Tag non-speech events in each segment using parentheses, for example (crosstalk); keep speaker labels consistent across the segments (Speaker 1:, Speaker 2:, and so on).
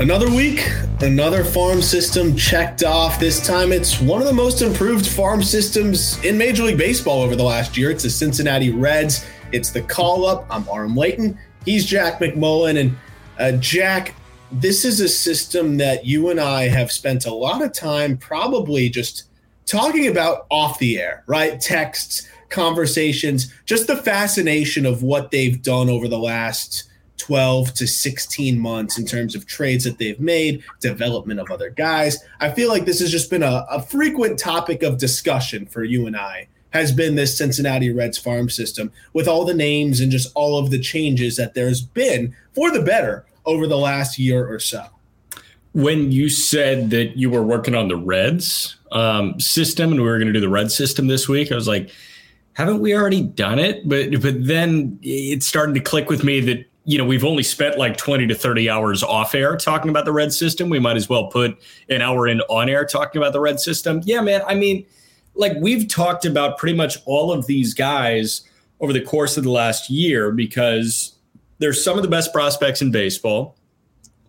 Speaker 1: Another week, another farm system checked off. This time it's one of the most improved farm systems in Major League Baseball over the last year. It's the Cincinnati Reds. It's the call up. I'm Aram Leighton. He's Jack McMullen. And uh, Jack, this is a system that you and I have spent a lot of time probably just talking about off the air, right? Texts, conversations, just the fascination of what they've done over the last 12 to 16 months in terms of trades that they've made, development of other guys. I feel like this has just been a, a frequent topic of discussion for you and I. Has been this Cincinnati Reds farm system with all the names and just all of the changes that there's been for the better over the last year or so.
Speaker 2: when you said that you were working on the Reds um, system and we were going to do the Red system this week, I was like, haven't we already done it? But but then it started to click with me that you know we've only spent like 20 to 30 hours off air talking about the Red system. We might as well put an hour in on air talking about the Red system. Yeah, man. I mean, like we've talked about pretty much all of these guys over the course of the last year because they're some of the best prospects in baseball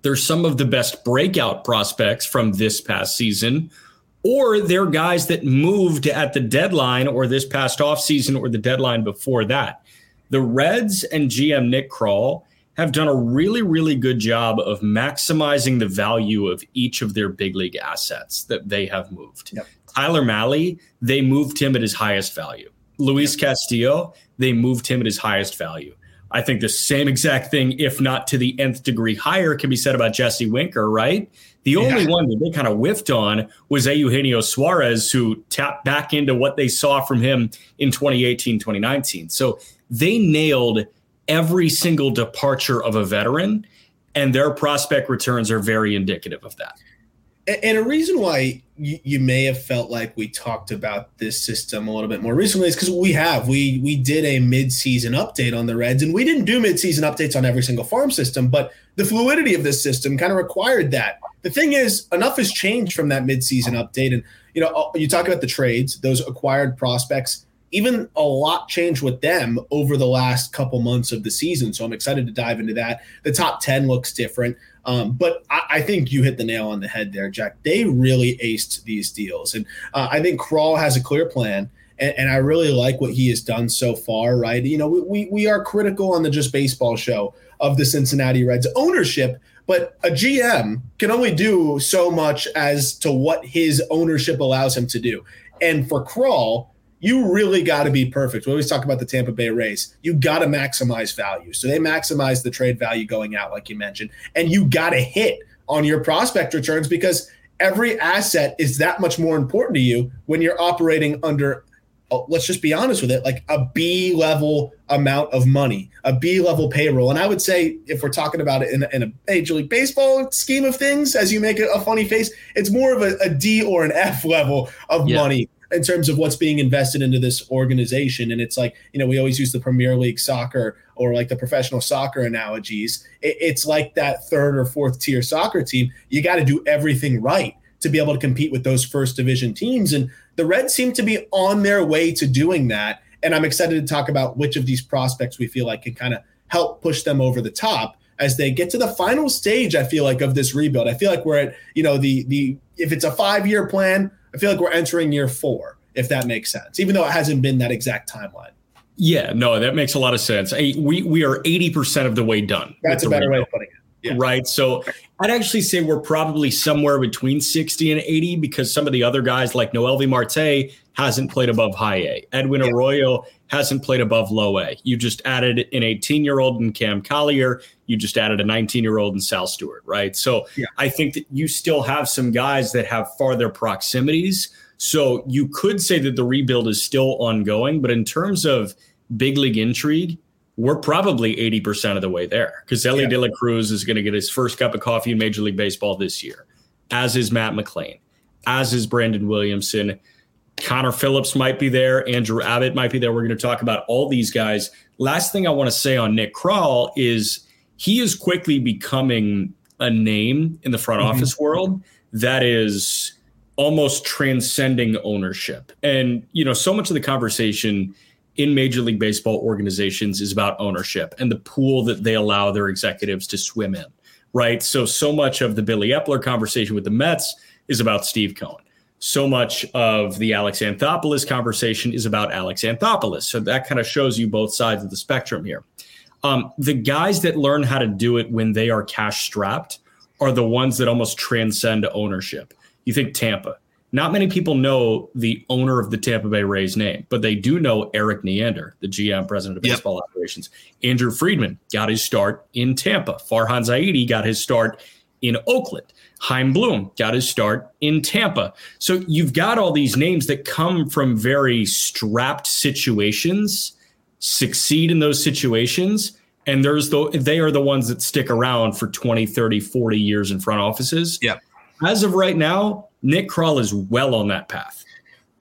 Speaker 2: they're some of the best breakout prospects from this past season, or they're guys that moved at the deadline or this past offseason or the deadline before that. The Reds and GM Nick Krall have done a really, really good job of maximizing the value of each of their big league assets that they have moved.
Speaker 1: Yep.
Speaker 2: Tyler Mahle, they moved him at his highest value. Luis Castillo, they moved him at his highest value. I think the same exact thing, if not to the nth degree higher, can be said about Jesse Winker, right? The only
Speaker 1: Yeah.
Speaker 2: one that they kind of whiffed on was Eugenio Suarez, who tapped back into what they saw from him in 2018, 2019. So they nailed every single departure of a veteran, and their prospect returns are very indicative of that.
Speaker 1: And a reason why you, may have felt like we talked about this system a little bit more recently is because we have we we did a mid-season update on the Reds, and we didn't do mid-season updates on every single farm system, but the fluidity of this system kind of required that. The thing is, enough has changed from that mid-season update, and you know uh, you talk about the trades, those acquired prospects. Even a lot changed with them over the last couple months of the season, so I'm excited to dive into that. The top ten looks different. Um, but I, I think you hit the nail on the head there, Jack. They really aced these deals, and uh, I think Krall has a clear plan, and, and I really like what he has done so far. Right? You know, we, we we are critical on the Just Baseball show of the Cincinnati Reds ownership, but a GM can only do so much as to what his ownership allows him to do. And for Krall, you really got to be perfect. We always talk about the Tampa Bay Rays. You got to maximize value. So they maximize the trade value going out, like you mentioned, and you got to hit on your prospect returns because every asset is that much more important to you when you're operating under. oh, Let's just be honest with it, like a B level amount of money, a B level payroll. And I would say, if we're talking about it in, a- in a Major League Baseball scheme of things, as you make a, a funny face, it's more of a, a D or an F level of
Speaker 2: Yeah.
Speaker 1: money
Speaker 3: in terms of what's being invested into this organization. And it's like, you know, we always use the Premier League soccer or like the professional soccer analogies. It, it's like that third or fourth tier soccer team. You got to do everything right to be able to compete with those first division teams. And the Reds seem to be on their way to doing that. And I'm excited to talk about which of these prospects we feel like can kind of help push them over the top as they get to the final stage. I feel like of this rebuild. I feel like we're at you know the the if it's a five year plan, I feel like we're entering year four if that makes sense, even though it hasn't been that exact timeline.
Speaker 2: Yeah, no, that makes a lot of sense. We we are eighty percent of the way done.
Speaker 3: That's a better way of putting it.
Speaker 2: Yeah. Right. So I'd actually say we're probably somewhere between 60 and 80 because some of the other guys like Noelvi Marte hasn't played above high A. Edwin yeah. Arroyo hasn't played above low A. You just added an 18 year old in Cam Collier. You just added a 19 year old in Sal Stewart. Right. So yeah. I think that you still have some guys that have farther proximities. So you could say that the rebuild is still ongoing. But in terms of big league intrigue, we're probably 80% of the way there because Elly yeah. De La Cruz is going to get his first cup of coffee in Major League Baseball this year, as is Matt McLain, as is Brandon Williamson. Connor Phillips might be there. Andrew Abbott might be there. We're going to talk about all these guys. Last thing I want to say on Nick Krall is he is quickly becoming a name in the front mm-hmm. office world that is almost transcending ownership. And, you know, so much of the conversation – in Major League Baseball organizations is about ownership and the pool that they allow their executives to swim in, right? So, so much of the Billy Eppler conversation with the Mets is about Steve Cohen. So much of the Alex Anthopoulos conversation is about Alex Anthopoulos. So that kind of shows you both sides of the spectrum here. Um, the guys that learn how to do it when they are cash strapped are the ones that almost transcend ownership. You think Tampa, not many people know the owner of the Tampa Bay Rays name, but they do know Erik Neander, the GM president of baseball yep. operations. Andrew Friedman got his start in Tampa. Farhan Zaidi got his start in Oakland. Chaim Bloom got his start in Tampa. So you've got all these names that come from very strapped situations, succeed in those situations, and there's the they are the ones that stick around for 20, 30, 40 years in front offices.
Speaker 1: Yeah.
Speaker 2: As of right now, Nick Krall is well on that path.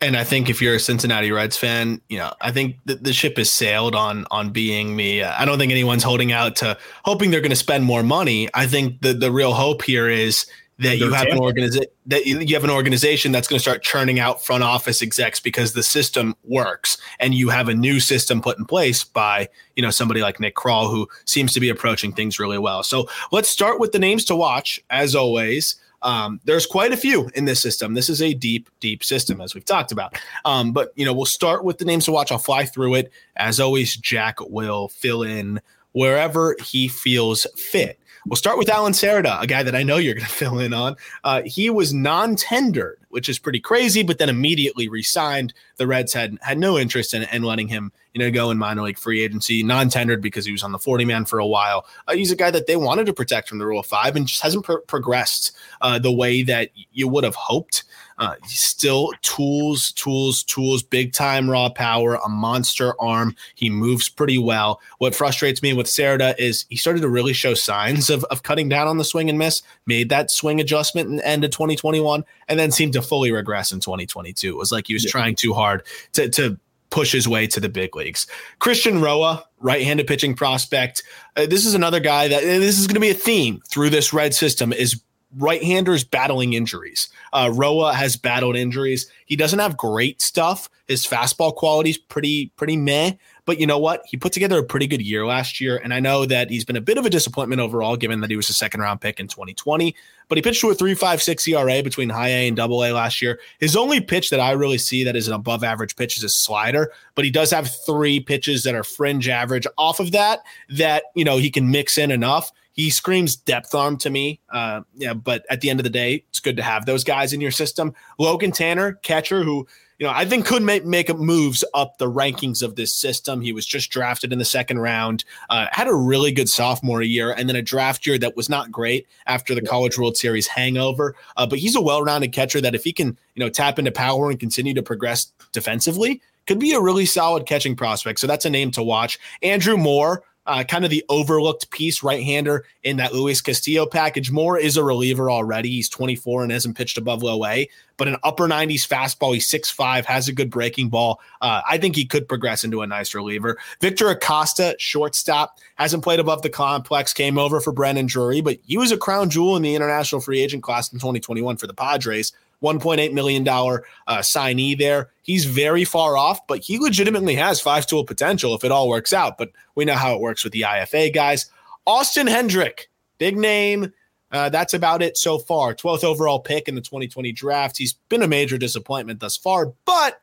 Speaker 1: And I think if you're a Cincinnati Reds fan, you know, I think the, the ship has sailed on on being me. I don't think anyone's holding out to hoping they're going to spend more money. I think the the real hope here is that you have an organization that you have an organization that's going to start churning out front office execs because the system works and you have a new system put in place by you know somebody like Nick Krall who seems to be approaching things really well. So let's start with the names to watch as always. Um, there's quite a few in this system. This is a deep, deep system, as we've talked about. Um, but you know, we'll start with the names to watch. I'll fly through it. As always, Jack will fill in wherever he feels fit. We'll start with Alan Cerda, a guy that I know you're going (laughs) to fill in on. Uh, he was non-tendered, which is pretty crazy, but then immediately re-signed. The Reds had had no interest in, in letting him, you know, go in minor league free agency. Non-tendered because he was on the 40 man for a while. Uh, he's a guy that they wanted to protect from the Rule of Five and just hasn't pr- progressed uh, the way that you would have hoped. Uh, still tools, tools, tools, big time raw power, a monster arm. He moves pretty well. What frustrates me with Cerda is he started to really show signs of, of cutting down on the swing and miss, made that swing adjustment in the end of 2021, and then seemed to fully regress in 2022. It was like he was yeah. trying too hard to, to push his way to the big leagues. Christian Roa, right-handed pitching prospect. Uh, this is another guy that this is going to be a theme through this red system is right-handers battling injuries. Uh, Roa has battled injuries. He doesn't have great stuff. His fastball quality is pretty pretty meh. But you know what? He put together a pretty good year last year, and I know that he's been a bit of a disappointment overall, given that he was a second round pick in 2020. But he pitched to a 3.56 ERA between high A and double A last year. His only pitch that I really see that is an above average pitch is a slider, but he does have three pitches that are fringe average off of that. That you know he can mix in enough he screams depth arm to me. Uh, yeah, but at the end of the day, it's good to have those guys in your system. Logan Tanner, catcher, who you know I think could make make moves up the rankings of this system. He was just drafted in the second round, uh, had a really good sophomore year, and then a draft year that was not great after the College World Series hangover. Uh, but he's a well-rounded catcher that if he can you know tap into power and continue to progress defensively, could be a really solid catching prospect. So that's a name to watch. Andrew Moore uh, kind of the overlooked piece, right hander in that Luis Castillo package. Moore is a reliever already. He's 24 and hasn't pitched above low A, but an upper 90s fastball. He's 6'5, has a good breaking ball. Uh, I think he could progress into a nice reliever. Victor Acosta, shortstop, hasn't played above the complex, came over for Brandon Drury, but he was a crown jewel in the international free agent class in 2021 for the Padres. $1.8 million uh, signee there. He's very far off, but he legitimately has five tool potential if it all works out. But we know how it works with the IFA guys. Austin Hendrick, big name. Uh, that's about it so far. 12th overall pick in the 2020 draft. He's been a major disappointment thus far, but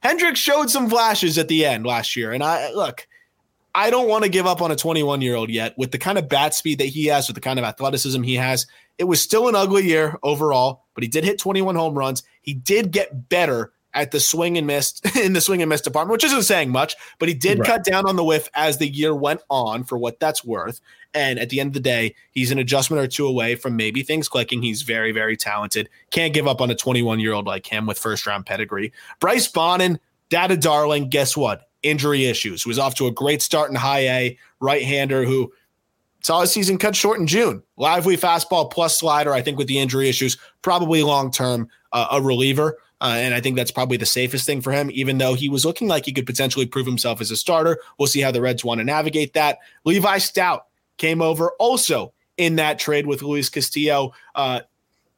Speaker 1: Hendrick showed some flashes at the end last year. And I look, I don't want to give up on a 21 year old yet with the kind of bat speed that he has, with the kind of athleticism he has. It was still an ugly year overall, but he did hit 21 home runs. He did get better at the swing and miss (laughs) in the swing and miss department, which isn't saying much, but he did right. cut down on the whiff as the year went on for what that's worth. And at the end of the day, he's an adjustment or two away from maybe things clicking. He's very, very talented. Can't give up on a 21 year old like him with first round pedigree. Bryce Bonnin, data darling. Guess what? Injury issues. He was off to a great start in high A, right hander who saw his season cut short in June. Lively fastball plus slider. I think with the injury issues, probably long term uh, a reliever. Uh, and I think that's probably the safest thing for him, even though he was looking like he could potentially prove himself as a starter. We'll see how the Reds want to navigate that. Levi Stout came over also in that trade with Luis Castillo. Uh,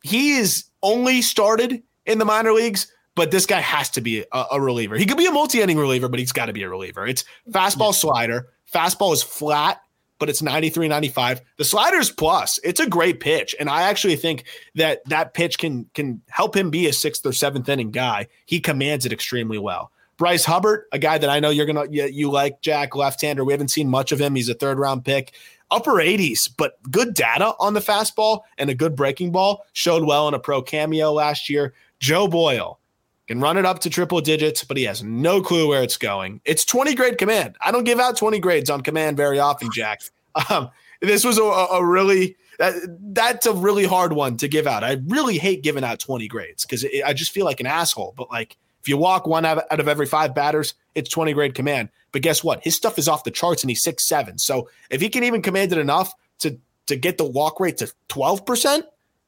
Speaker 1: he is only started in the minor leagues, but this guy has to be a, a reliever. He could be a multi inning reliever, but he's got to be a reliever. It's fastball slider. Fastball is flat but it's 93 95 the sliders plus. It's a great pitch and i actually think that that pitch can can help him be a sixth or seventh inning guy. He commands it extremely well. Bryce Hubbard, a guy that i know you're gonna you, you like jack left-hander. We haven't seen much of him. He's a third round pick. Upper 80s but good data on the fastball and a good breaking ball. Showed well in a pro cameo last year. Joe boyle can run it up to triple digits, but he has no clue where it's going. It's 20 grade command. I don't give out 20 grades on command very often, Jack. Um, this was a, a really that, that's a really hard one to give out. I really hate giving out 20 grades because I just feel like an asshole. But like if you walk one out of every five batters, it's 20 grade command. But guess what? His stuff is off the charts and he's six seven. So if he can even command it enough to to get the walk rate to 12%,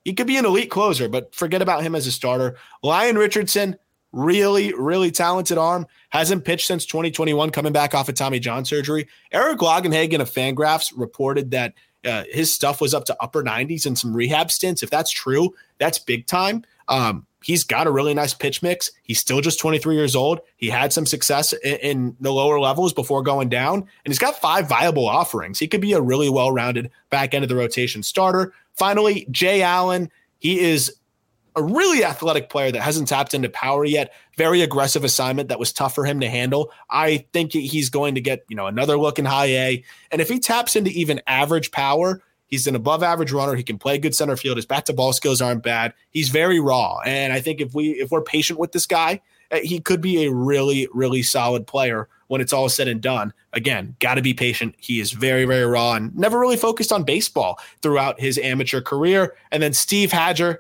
Speaker 1: he could be an elite closer, but forget about him as a starter. Lyon Richardson, really, really talented arm. Hasn't pitched since 2021, coming back off of Tommy John surgery. Eric Longenhagen of Fangraphs reported that uh, his stuff was up to upper 90s and some rehab stints. If that's true, that's big time. Um, he's got a really nice pitch mix. He's still just 23 years old. He had some success in, in, the lower levels before going down, and he's got five viable offerings. He could be a really well rounded back end of the rotation starter. Finally, Jay Allen. He is a really athletic player that hasn't tapped into power yet. Very aggressive assignment that was tough for him to handle. I think he's going to get, you know, another look in high A. And if he taps into even average power, he's an above average runner. He can play good center field. His bat to ball skills aren't bad. He's very raw. And I think if we if we're patient with this guy, eh, he could be a really, really solid player when it's all said and done. Again, got to be patient. He is very, very raw and never really focused on baseball throughout his amateur career. And then Steve Hajjar,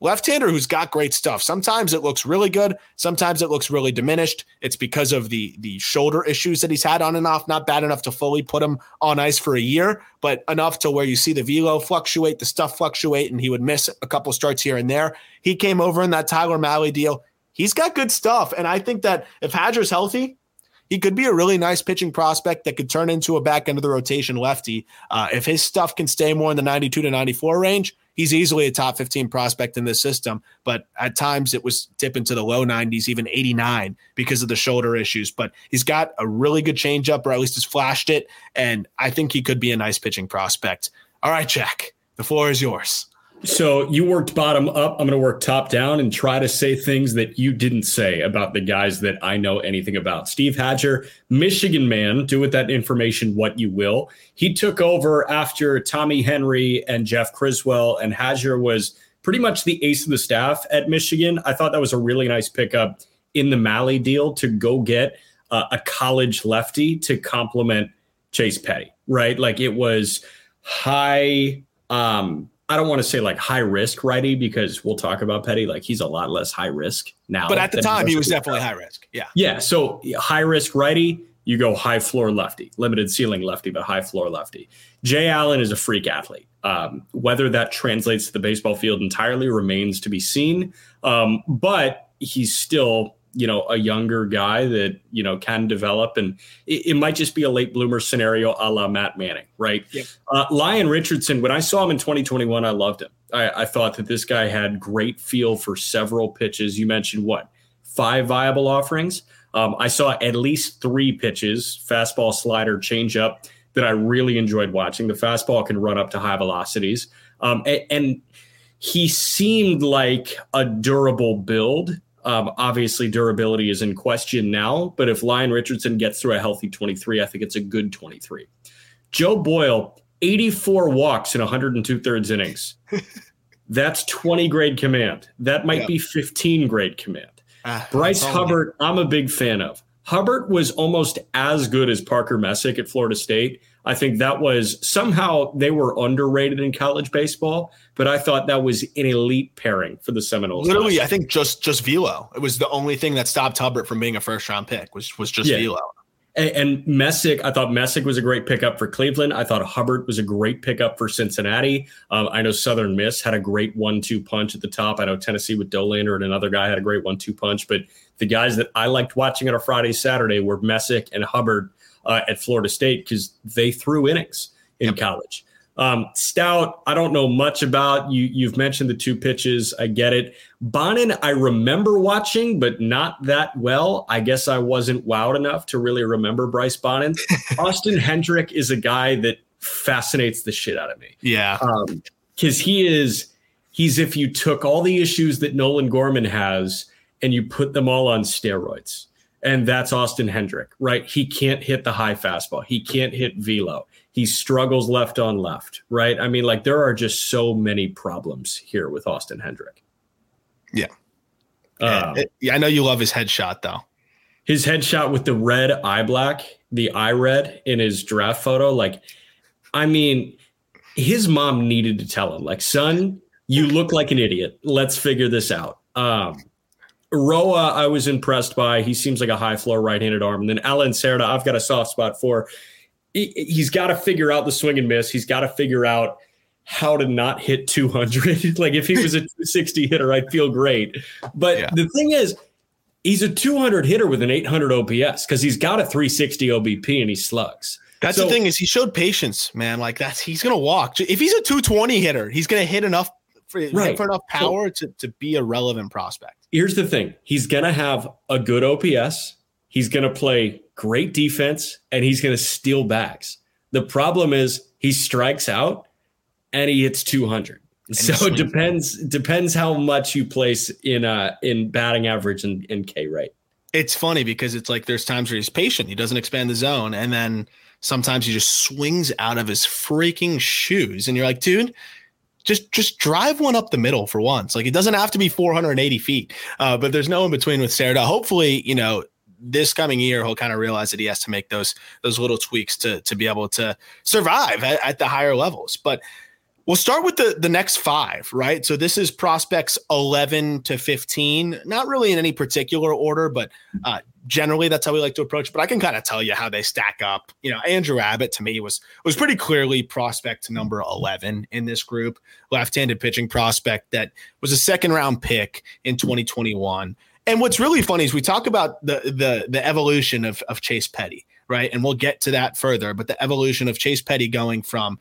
Speaker 1: left-hander who's got great stuff. Sometimes it looks really good, sometimes it looks really diminished. It's because of the the shoulder issues that he's had on and off. Not bad enough to fully put him on ice for a year, but enough to where you see the velo fluctuate, the stuff fluctuate, and he would miss a couple starts here and there. He came over in that Tyler Mahle deal. He's got good stuff, and I think that if Hajjar's healthy, he could be a really nice pitching prospect that could turn into a back end of the rotation lefty. Uh, if his stuff can stay more in the 92 to 94 range, he's easily a top 15 prospect in this system. But at times it was dipping to the low 90s, even 89 because of the shoulder issues. But he's got a really good changeup, or at least has flashed it. And I think he could be a nice pitching prospect. All right, Jack, the floor is yours.
Speaker 2: So you worked bottom up. I'm going to work top down and try to say things that you didn't say about the guys that I know anything about. Steve Hajjar, Michigan man, do with that information what you will. He took over after Tommy Henry and Jeff Criswell, and Hajjar was pretty much the ace of the staff at Michigan. I thought that was a really nice pickup in the Mahle deal to go get uh, a college lefty to complement Chase Petty, right? Like it was high. Um, I don't want to say like high risk righty because we'll talk about Petty. Like he's a lot less high risk now.
Speaker 1: But at the time, he was definitely high risk. Yeah.
Speaker 2: Yeah. So high risk righty you go high floor lefty, limited ceiling lefty, but high floor lefty. Jay Allen is a freak athlete. Um, whether that translates to the baseball field entirely remains to be seen. Um, but he's still, you know, a younger guy that, you know, can develop. And it, it might just be a late bloomer scenario a la Matt Manning, right? Yep. Uh, Lyon Richardson, when I saw him in 2021, I loved him. I, I thought that this guy had great feel for several pitches. You mentioned what? Five viable offerings. Um, I saw at least three pitches fastball, slider, changeup that I really enjoyed watching. The fastball can run up to high velocities. Um, and, and, he seemed like a durable build. Um, obviously, durability is in question now, but if Lyon Richardson gets through a healthy 23, I think it's a good 23. Joe Boyle, 84 walks in 102 thirds innings. (laughs) That's 20 grade command. That might yeah. be 15 grade command. Uh, Bryce Hubbard, I'm a big fan of. Hubbard was almost as good as Parker Messick at Florida State. I think that was somehow they were underrated in college baseball, but I thought that was an elite pairing for the Seminoles.
Speaker 1: Literally, I think just just velo. It was the only thing that stopped Hubbard from being a first round pick was was just yeah. velo.
Speaker 2: And, and Messick, I thought Messick was a great pickup for Cleveland. I thought Hubbard was a great pickup for Cincinnati. Um, I know Southern Miss had a great one-two punch at the top. I know Tennessee with Dollander and another guy had a great one-two punch. But the guys that I liked watching on a Friday, Saturday were Messick and Hubbard uh, at Florida State because they threw innings in yep. college. Um, Stout, I don't know much about. You you've mentioned the two pitches. I get it. Bonnin, I remember watching, but not that well. I guess I wasn't wowed enough to really remember Bryce Bonnin. (laughs) Austin Hendrick is a guy that fascinates the shit out of me.
Speaker 1: Yeah.
Speaker 2: Because um, he is, he's if you took all the issues that Nolan Gorman has and you put them all on steroids. And that's Austin Hendrick, right? He can't hit the high fastball. He can't hit velo he struggles left on left, right? I mean, like there are just so many problems here with Austin Hendrick.
Speaker 1: Yeah. Um, yeah, I know you love his headshot though.
Speaker 2: His headshot with the red eye black, the eye red in his draft photo, like, I mean, his mom needed to tell him, like, son, you look like an idiot. Let's figure this out. Um, Roa, I was impressed by. He seems like a high floor right handed arm. And then Alan Cerda, I've got a soft spot for he, has got to figure out the swing and miss. He's got to figure out how to not hit 200. (laughs) like if he was a (laughs) 260 hitter, I'd feel great. But yeah. the thing is, he's a 200 hitter with an 800 OPS because he's got a 360 OBP and he slugs.
Speaker 1: That's so, the thing is he showed patience, man. Like that's he's gonna walk. If he's a 220 hitter, he's gonna hit enough for, right. for enough power so, to, to be a relevant prospect.
Speaker 2: Here's the thing: he's gonna have a good OPS. He's gonna play great defense, and he's going to steal bags. The problem is he strikes out and he hits 200. And so it depends depends how much you place in uh in batting average and, and K rate.
Speaker 1: It's funny because it's like there's times where he's patient, he doesn't expand the zone, and then sometimes he just swings out of his freaking shoes, and you're like, dude, just just drive one up the middle for once. Like it doesn't have to be 480 feet, uh, but there's no in between with Cerda. Hopefully, you know this coming year he'll kind of realize that he has to make those those little tweaks to to be able to survive at, at, the higher levels but we'll start with the the next five right so this is prospects 11 to 15 not really in any particular order but uh, generally that's how we like to approach but i can kind of tell you how they stack up you know andrew abbott to me was was pretty clearly prospect number 11 in this group left-handed pitching prospect that was a second round pick in 2021 and what's really funny is we talk about the the the evolution of of Chase Petty, right? And we'll get to that further. But the evolution of Chase Petty going from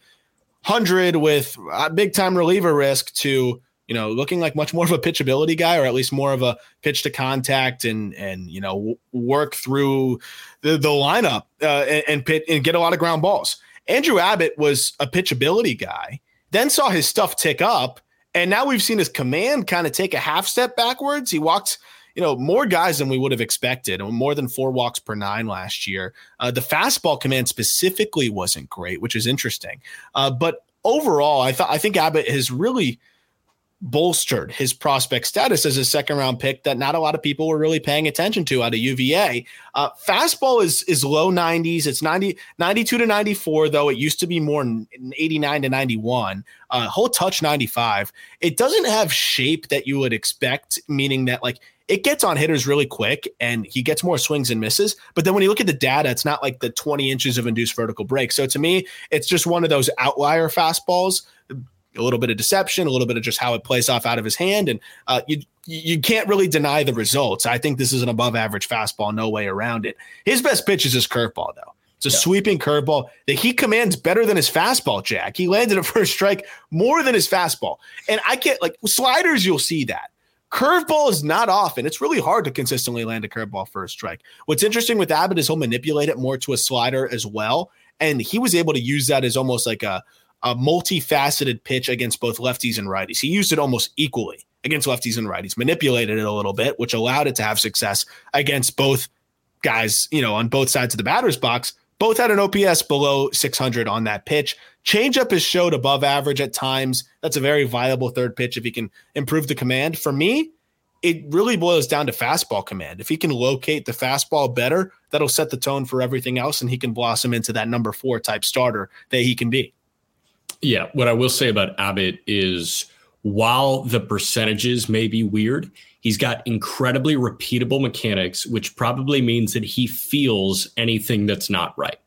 Speaker 1: hundred with a big time reliever risk to you know looking like much more of a pitchability guy, or at least more of a pitch to contact and and you know work through the the lineup uh, and, and pit and get a lot of ground balls. Andrew Abbott was a pitchability guy, then saw his stuff tick up, and now we've seen his command kind of take a half step backwards. He walked you know, more guys than we would have expected, more than four walks per nine last year. Uh, the fastball command specifically wasn't great, which is interesting. Uh, but overall, I thought I think Abbott has really bolstered his prospect status as a second round pick that not a lot of people were really paying attention to out of UVA. Uh, fastball is is low 90s. It's 90, 92 to 94, though it used to be more 89 to 91. Uh, whole touch 95. It doesn't have shape that you would expect, meaning that like it gets on hitters really quick and he gets more swings and misses. But then when you look at the data, it's not like the 20 inches of induced vertical break. So to me, it's just one of those outlier fastballs, a little bit of deception, a little bit of just how it plays off out of his hand. And uh, you, you can't really deny the results. I think this is an above average fastball, no way around it. His best pitch is his curveball, though. It's a yeah. sweeping curveball that he commands better than his fastball, Jack. He landed a first strike more than his fastball. And I can't, like, sliders, you'll see that. Curveball is not often. It's really hard to consistently land a curveball first strike. What's interesting with Abbott is he'll manipulate it more to a slider as well. And he was able to use that as almost like a, a multifaceted pitch against both lefties and righties. He used it almost equally against lefties and righties, manipulated it a little bit, which allowed it to have success against both guys, you know, on both sides of the batter's box. Both had an OPS below 600 on that pitch. Changeup is showed above average at times. That's a very viable third pitch if he can improve the command. For me, it really boils down to fastball command. If he can locate the fastball better, that'll set the tone for everything else, and he can blossom into that number four type starter that he can be.
Speaker 2: Yeah. What I will say about Abbott is while the percentages may be weird, he's got incredibly repeatable mechanics, which probably means that he feels anything that's not right.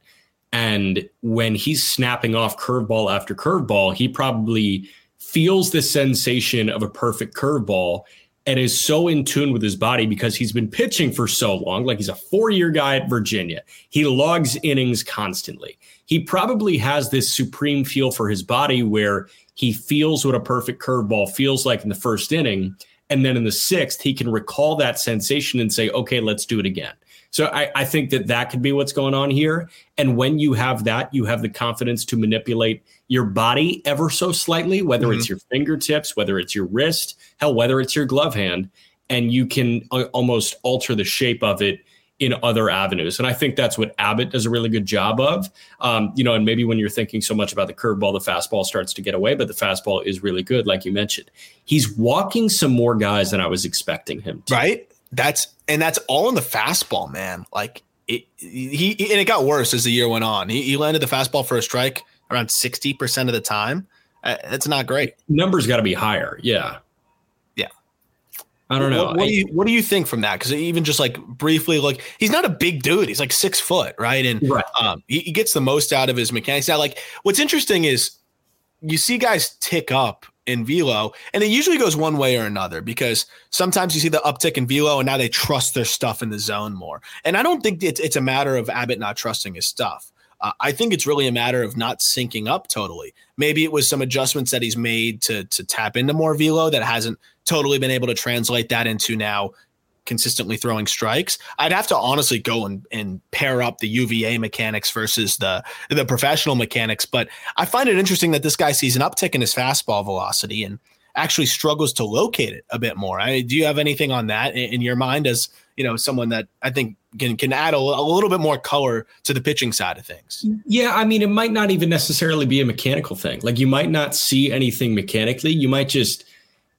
Speaker 2: And when he's snapping off curveball after curveball, he probably feels the sensation of a perfect curveball and is so in tune with his body because he's been pitching for so long. Like he's a four year guy at Virginia. He logs innings constantly. He probably has this supreme feel for his body where he feels what a perfect curveball feels like in the first inning. And then in the sixth, he can recall that sensation and say, okay, let's do it again. So I, I think that that could be what's going on here. And when you have that, you have the confidence to manipulate your body ever so slightly, whether mm-hmm. it's your fingertips, whether it's your wrist, hell, whether it's your glove hand, and you can uh, almost alter the shape of it in other avenues. And I think that's what Abbott does a really good job of. Um, you know, and maybe when you're thinking so much about the curveball, the fastball starts to get away, but the fastball is really good, like you mentioned. He's walking some more guys than I was expecting him to.
Speaker 1: Right. That's and that's all in the fastball, man. Like it, he and it got worse as the year went on. He, he landed the fastball for a strike around sixty percent of the time. Uh, that's not great.
Speaker 2: Numbers got to be higher. Yeah. I don't know.
Speaker 1: What, what do you What do you think from that? Because even just like briefly, like he's not a big dude. He's like six foot, right? And right. Um, he, he gets the most out of his mechanics. Now, like what's interesting is you see guys tick up in velo, and it usually goes one way or another because sometimes you see the uptick in velo, and now they trust their stuff in the zone more. And I don't think it's, it's a matter of Abbott not trusting his stuff. Uh, I think it's really a matter of not syncing up totally. Maybe it was some adjustments that he's made to to tap into more velo that hasn't totally been able to translate that into now consistently throwing strikes. I'd have to honestly go and, and pair up the UVA mechanics versus the the professional mechanics. But I find it interesting that this guy sees an uptick in his fastball velocity and actually struggles to locate it a bit more. I, do you have anything on that in, in, your mind as you know someone that I think can can add a, a little bit more color to the pitching side of things?
Speaker 2: Yeah, I mean, it might not even necessarily be a mechanical thing. Like you might not see anything mechanically. You might just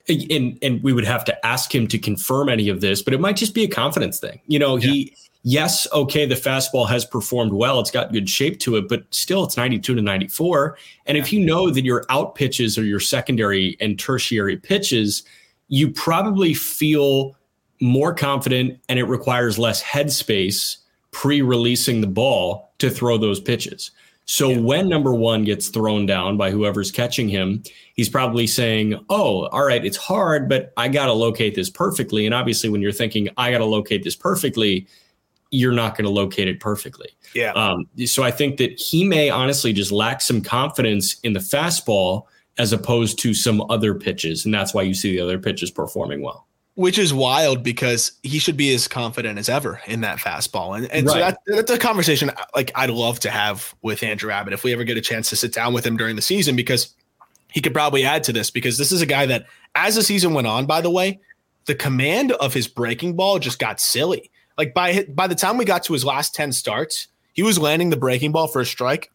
Speaker 2: and and we would have to ask him to confirm any of this, but it might just be a confidence thing. You know, yeah. he yes, okay, the fastball has performed well, it's got good shape to it, but still it's 92 to 94. And if you know that your out pitches are your secondary and tertiary pitches, you probably feel more confident and it requires less headspace pre-releasing the ball to throw those pitches. So yeah. when number one gets thrown down by whoever's catching him, he's probably saying, Oh, all right, it's hard, but I got to locate this perfectly. And obviously, when you're thinking, I got to locate this perfectly, you're not going to locate it perfectly.
Speaker 1: Yeah. Um,
Speaker 2: so I think that he may honestly just lack some confidence in the fastball as opposed to some other pitches. And that's why you see the other pitches performing well
Speaker 1: which is wild because he should be as confident as ever in that fastball. And, and right. so that, that's a conversation like I'd love to have with Andrew Abbott if we ever get a chance to sit down with him during the season because he could probably add to this because this is a guy that as the season went on, by the way, the command of his breaking ball just got silly. Like by by the time we got to his last 10 starts, he was landing the breaking ball for a strike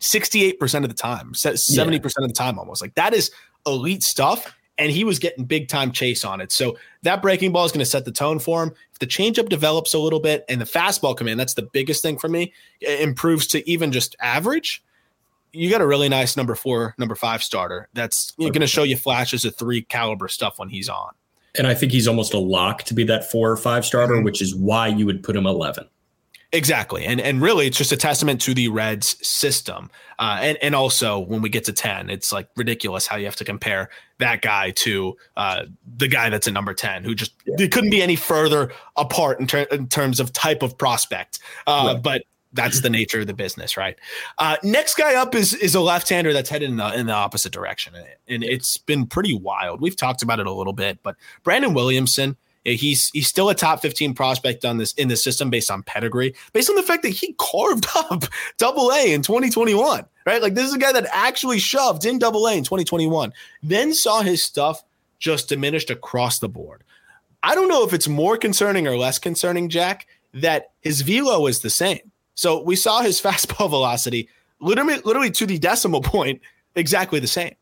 Speaker 1: 68% of the time, 70% yeah. of the time almost. Like that is elite stuff and he was getting big time chase on it. So that breaking ball is going to set the tone for him. If the changeup develops a little bit and the fastball command, that's the biggest thing for me, improves to even just average. You got a really nice number four, number five starter that's going to show you flashes of three caliber stuff when he's on.
Speaker 2: And I think he's almost a lock to be that four or five starter, mm-hmm. which is why you would put him 11.
Speaker 1: Exactly, and and really, it's just a testament to the Reds' system, uh, and and also when we get to ten, it's like ridiculous how you have to compare that guy to uh, the guy that's at number ten, who just yeah. couldn't be any further apart in, ter- in, terms of type of prospect. Uh, right. But that's the nature of the business, right? Uh, next guy up is is a left-hander that's headed in the in the opposite direction, and it's been pretty wild. We've talked about it a little bit, but Brandon Williamson He's he's still a top 15 prospect on this in the system based on pedigree, based on the fact that he carved (laughs) up double A in 2021, right? Like this is a guy that actually shoved in double A in 2021, then saw his stuff just diminished across the board. I don't know if it's more concerning or less concerning, Jack, that his velo is the same. So we saw his (laughs) fastball velocity literally, literally to the decimal point exactly the same.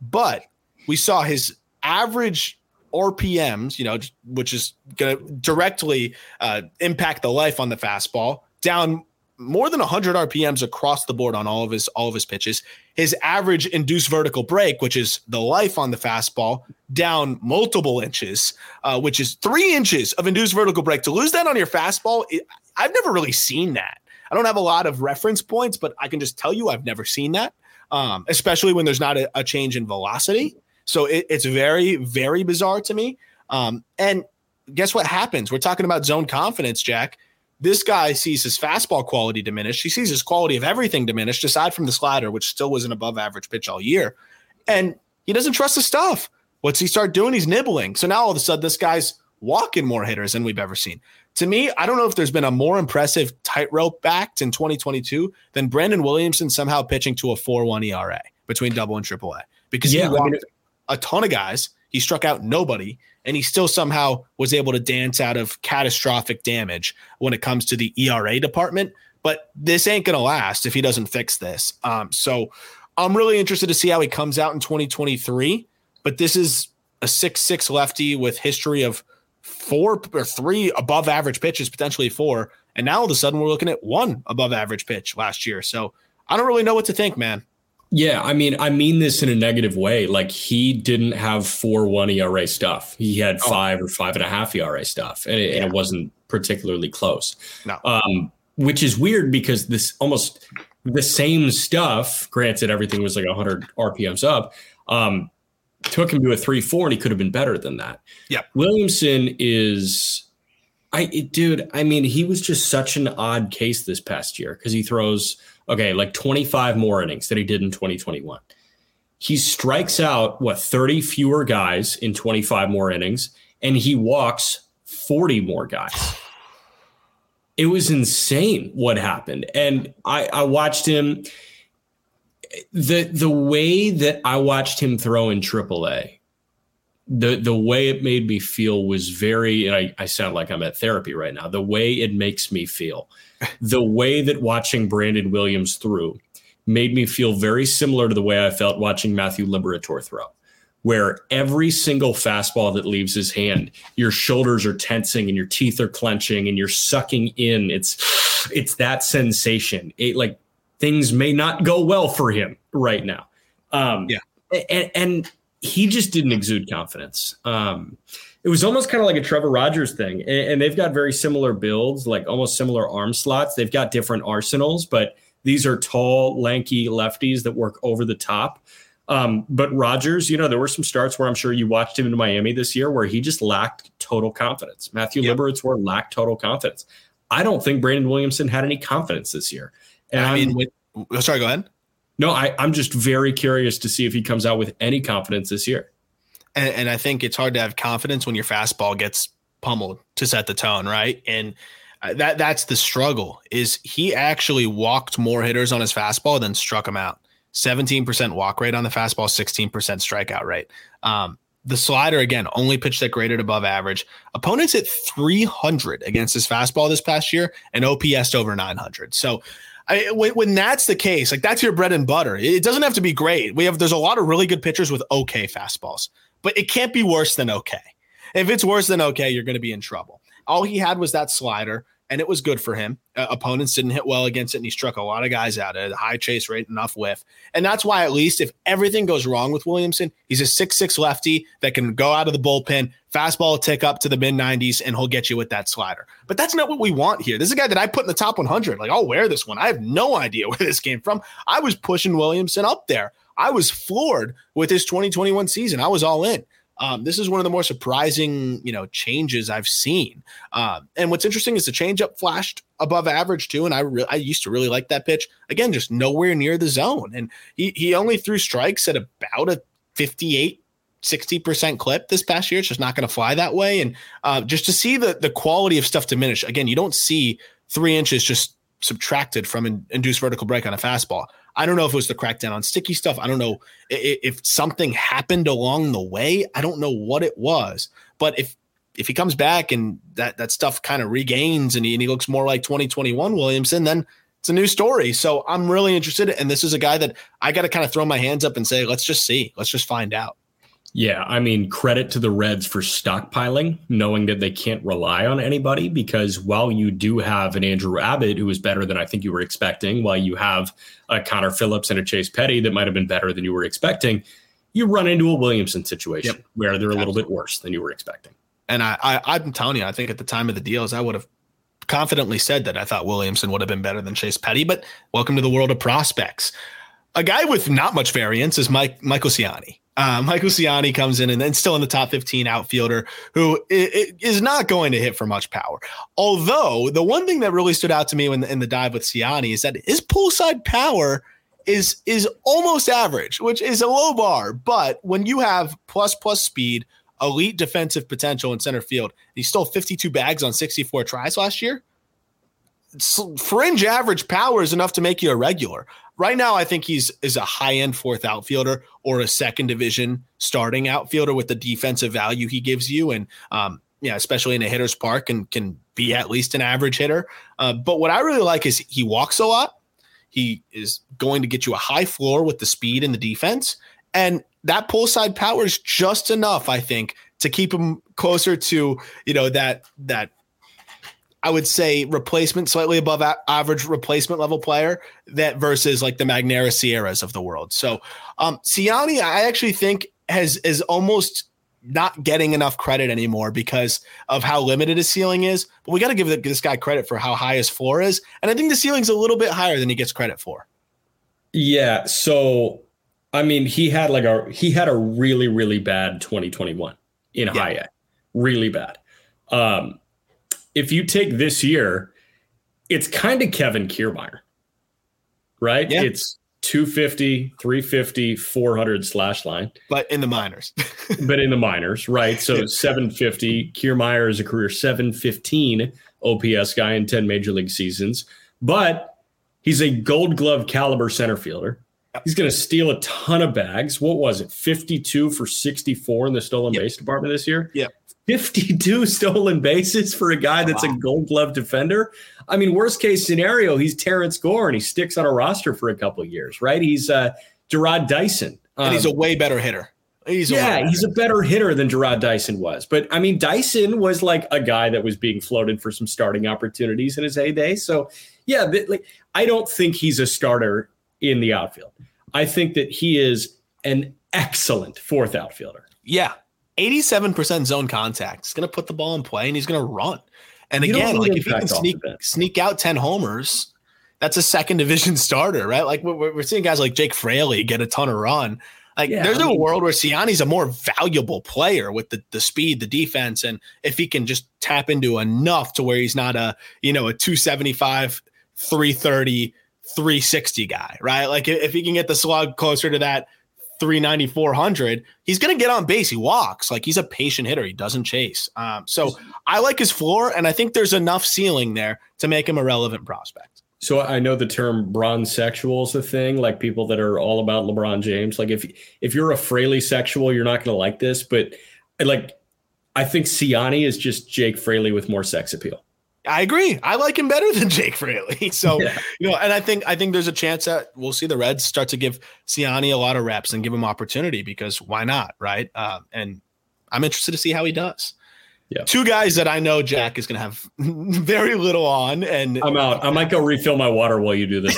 Speaker 1: But we saw his average RPMs, you know, which is going to directly uh, impact the life on the fastball, down more than 100 RPMs across the board on all of his all of his pitches. His average induced vertical break, which is the life on the fastball, down multiple inches, uh, which is three inches of induced vertical break. To lose that on your fastball, it, I've never really seen that. I don't have a lot of reference points, but I can just tell you I've never seen that, um, especially when there's not a, a change in velocity. So it, it's very, very bizarre to me. Um, and guess what happens? We're talking about zone confidence, Jack. This guy sees his fastball quality diminished. He sees his quality of everything diminished, aside from the slider, which still was an above average pitch all year. And he doesn't trust the stuff. What's he start doing? He's nibbling. So now all of a sudden, this guy's walking more hitters than we've ever seen. To me, I don't know if there's been a more impressive tightrope backed in 2022 than Brandon Williamson somehow pitching to a 4 1 ERA between double and triple A because yeah, he walked I mean, a ton of guys. He struck out nobody, and he still somehow was able to dance out of catastrophic damage when it comes to the ERA department. But this ain't going to last if he doesn't fix this. Um, so I'm really interested to see how he comes out in 2023. But this is a six-six lefty with history of four or three above average pitches, potentially four. And now all of a sudden we're looking at one above average pitch last year. So I don't really know what to think, man.
Speaker 2: Yeah, I mean, I mean this in a negative way. Like he didn't have four one ERA stuff. He had oh. five or five and a half ERA stuff, and it, yeah. and it wasn't particularly close.
Speaker 1: No.
Speaker 2: Um, which is weird because this almost the same stuff. Granted, everything was like 100 RPMs up. Um, took him to a three four, and he could have been better than that.
Speaker 1: Yeah,
Speaker 2: Williamson is. I dude, I mean, he was just such an odd case this past year because he throws okay, like 25 more innings than he did in 2021. He strikes out, what, 30 fewer guys in 25 more innings, and he walks 40 more guys. It was insane what happened. And I, I watched him. The the way that I watched him throw in AAA, the the way it made me feel was very and I, I sound like I'm at therapy right now. The way it makes me feel (laughs) the way that watching Brandon Williams threw made me feel very similar to the way I felt watching Matthew Liberatore throw, where every single fastball that leaves his hand, your shoulders are tensing and your teeth are clenching and you're sucking in. It's it's that sensation. It like things may not go well for him right now. Um,
Speaker 1: yeah,
Speaker 2: and, and he just didn't exude confidence. Um, it was almost kind of like a Trevor Rogers thing. And, and, they've got very similar builds, like almost similar arm slots. They've got different arsenals, but these are tall, lanky lefties that work over the top. Um, but Rogers, you know, there were some starts where I'm sure you watched him in Miami this year where he just lacked total confidence. Matthew yep. were lacked total confidence. I don't think Brandon Williamson had any confidence this year.
Speaker 1: And I mean, with, sorry, go ahead.
Speaker 2: No, I, I'm just very curious to see if he comes out with any confidence this year.
Speaker 1: And, and I think it's hard to have confidence when your fastball gets pummeled to set the tone, right? And uh, that that's the struggle. Is he actually walked more hitters on his fastball than struck them out? 17% walk rate on the fastball, 16% strikeout rate. Um, the slider again only pitched that graded above average. Opponents hit 300 against his fastball this past year and OPS over 900. So I, when, when that's the case, like that's your bread and butter. It doesn't have to be great. We have there's a lot of really good pitchers with okay fastballs but it can't be worse than okay. If it's worse than okay, you're going to be in trouble. All he had was that slider, and it was good for him. Uh, opponents didn't hit well against it, and he struck a lot of guys out at a high chase rate, enough whiff. And that's why, at least, if everything goes wrong with Williamson, he's a six-six lefty that can go out of the bullpen, fastball tick up to the mid 90s, and he'll get you with that slider. But that's not what we want here. This is a guy that I put in the top 100. Like, I'll wear this one. I have no (laughs) idea where this came from. I was pushing Williamson up there. I was floored with his 2021 season. I was all in. Um, this is one of the more surprising, you know, changes I've seen. Um, and what's interesting is the changeup flashed above average too, and I re- I used to really like that pitch. Again, just nowhere near the zone, and he he only threw strikes at about a 58 60% clip this past year. It's just not going to fly that way. And uh, just to see the the quality of stuff diminish, again, you don't see three inches just subtracted from an induced vertical break on a fastball. I don't know if it was the crackdown on sticky stuff. I don't know if, if something happened along the way. I don't know what it was. But if if he comes back and that that stuff kind of regains and he, and he looks more like 2021 Williamson, then it's a new story. So I'm really interested. And this is a guy that I got to kind of throw my hands up and say, let's just see, let's just find out.
Speaker 2: Yeah, I mean, credit to the Reds for stockpiling, knowing that they can't rely on anybody because while you do have an Andrew Abbott who is better than I think you were expecting, while you have a Connor Phillips and a Chase Petty that might have been better than you were expecting, you run into a Williamson situation yep. where they're a little Absolutely. bit worse than you were expecting.
Speaker 1: And I, I, I'm telling you, I think at the time of the deals, I would have confidently said that I thought Williamson would have been better than Chase Petty. But welcome to the world of prospects. A guy with not much variance is Mike Michael Siani. Uh, Michael Siani comes in and then still in the top 15 outfielder who is not going to hit for much power. Although the one thing that really stood out to me when in the dive with Siani is that his pull side power is is almost average, which is a low bar. But when you have plus plus speed, elite defensive potential in center field, he stole 52 bags on 64 tries last year. Fringe average power is enough to make you a regular. Right now, I think he's is a high end fourth outfielder or a second division starting outfielder with the defensive value he gives you, and um, yeah, especially in a hitter's park, and can be at least an average hitter. Uh, but what I really like is he walks a lot. He is going to get you a high floor with the speed and the defense, and that pull side power is just enough, I think, to keep him closer to you know that that I would say replacement, slightly above average replacement level player that versus like the Magneuris Sierras of the world. So um Siani, I actually think has is almost not getting enough credit anymore because of how limited his ceiling is. But we got to give this guy credit for how high his floor is, and I think the ceiling's a little bit higher than he gets credit for.
Speaker 2: Yeah. So I mean, he had like a he had a really really bad 2021 in yeah. high A, really bad. Um, if you take this year, it's kind of Kevin Kiermaier, right? Yeah. It's 250, 350, 400 slash line.
Speaker 1: But in the minors. (laughs)
Speaker 2: but in the minors, right? So 750. Kiermaier is a career 715 OPS guy in 10 major league seasons. But he's a gold glove caliber center fielder. He's going to steal a ton of bags. What was it? 52 for 64 in the stolen yep. base department this year?
Speaker 1: Yeah.
Speaker 2: 52 (laughs) stolen bases for a guy that's wow. a gold glove defender. I mean, worst case scenario, he's Terrance Gore and he sticks on a roster for a couple years, right? He's uh, Jarrod Dyson.
Speaker 1: Um, and he's a um, way better hitter.
Speaker 2: He's yeah, he's a better hitter than Jarrod Dyson was. But I mean, Dyson was like a guy that was being floated for some starting opportunities in his heyday. So yeah, like I don't think he's a starter in the outfield. I think that he is an excellent fourth outfielder.
Speaker 1: Yeah, 87% zone contact. He's going to put the ball in play and he's going to run. And you again, like if he can sneak sneak out 10 homers, that's a second (laughs) division starter, right? Like we're, we're seeing guys like Jake Fraley get a ton of run. Like yeah, there's I mean, a world where Siani's a more valuable player with the, the speed, the defense, and if he can just tap into enough to where he's not a, you know, a 275, 330, 360 guy, right? Like if he can get the slug closer to that 390, 400, he's going to get on base. He walks like he's a patient hitter. He doesn't chase. Um, so I like his floor, and I think there's enough ceiling there to make him a relevant prospect.
Speaker 2: So I know the term bronze sexual is a thing, like people that are all about LeBron James. Like if if you're a Fraley sexual, you're not going to like this, but like I think Siani is just Jake Fraley with more sex appeal.
Speaker 1: I agree. I like him better (laughs) than Jake Fraley. (laughs) So, yeah. you know, and I think I think there's a chance that we'll see the Reds start to give Siani a lot of reps and give him opportunity because why not, right? Uh, and I'm interested to see how he does. Yeah. Two guys that I know Jack is going to have (laughs) very little on, and
Speaker 2: I'm out. I might go refill my water while you do this.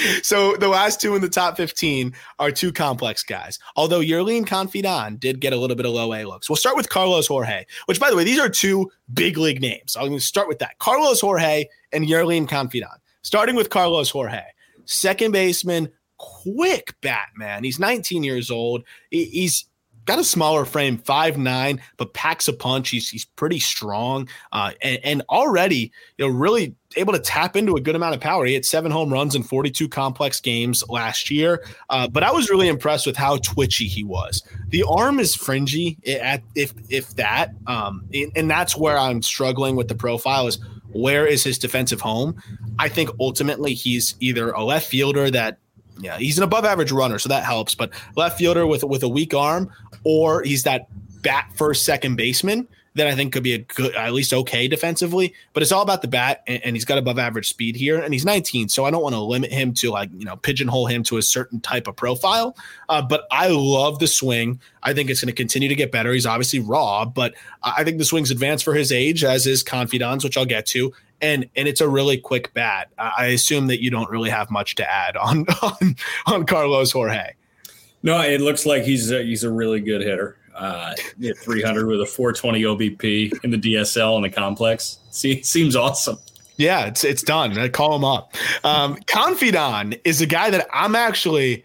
Speaker 2: (laughs)
Speaker 1: so the last two in the top 15 are two complex guys. Although Yerlin Confidan did get a little bit of low A looks. We'll start with Carlos Jorge, which by the way, these are two big league names. I'm going to start with that. Carlos Jorge and Yerlin Confidan. Starting with Carlos Jorge, second baseman, quick bat, man. He's 19 years old. He's got a smaller frame, five nine, but packs a punch. He's he's pretty strong, uh, and, and, already you know really able to tap into a good amount of power. He had seven home runs in 42 complex games last year, uh, but I was really impressed with how twitchy he was. The arm is fringy at if if that, um, and that's where I'm struggling with the profile is where is his defensive home. I think ultimately he's either a left fielder that yeah, he's an above average runner, so that helps. But left fielder with with a weak arm, or he's that bat first second baseman that I think could be a good, at least okay defensively. But it's all about the bat, and, and, he's got above average speed here, and he's 19, so I don't want to limit him to like you know pigeonhole him to a certain type of profile. Uh, but I love the swing. I think it's going to continue to get better. He's obviously raw, but I think the swing's advanced for his age, as is Confidan's, which I'll get to. And, and it's a really quick bat. I assume that you don't really have much to add on (laughs) on, on Carlos Jorge.
Speaker 2: No, it looks like he's a, he's a really good hitter uh, 300 with a 420 OBP in the DSL and the complex. See, seems awesome.
Speaker 1: Yeah, it's it's done. I call him up. Um, Confidan is a guy that I'm actually.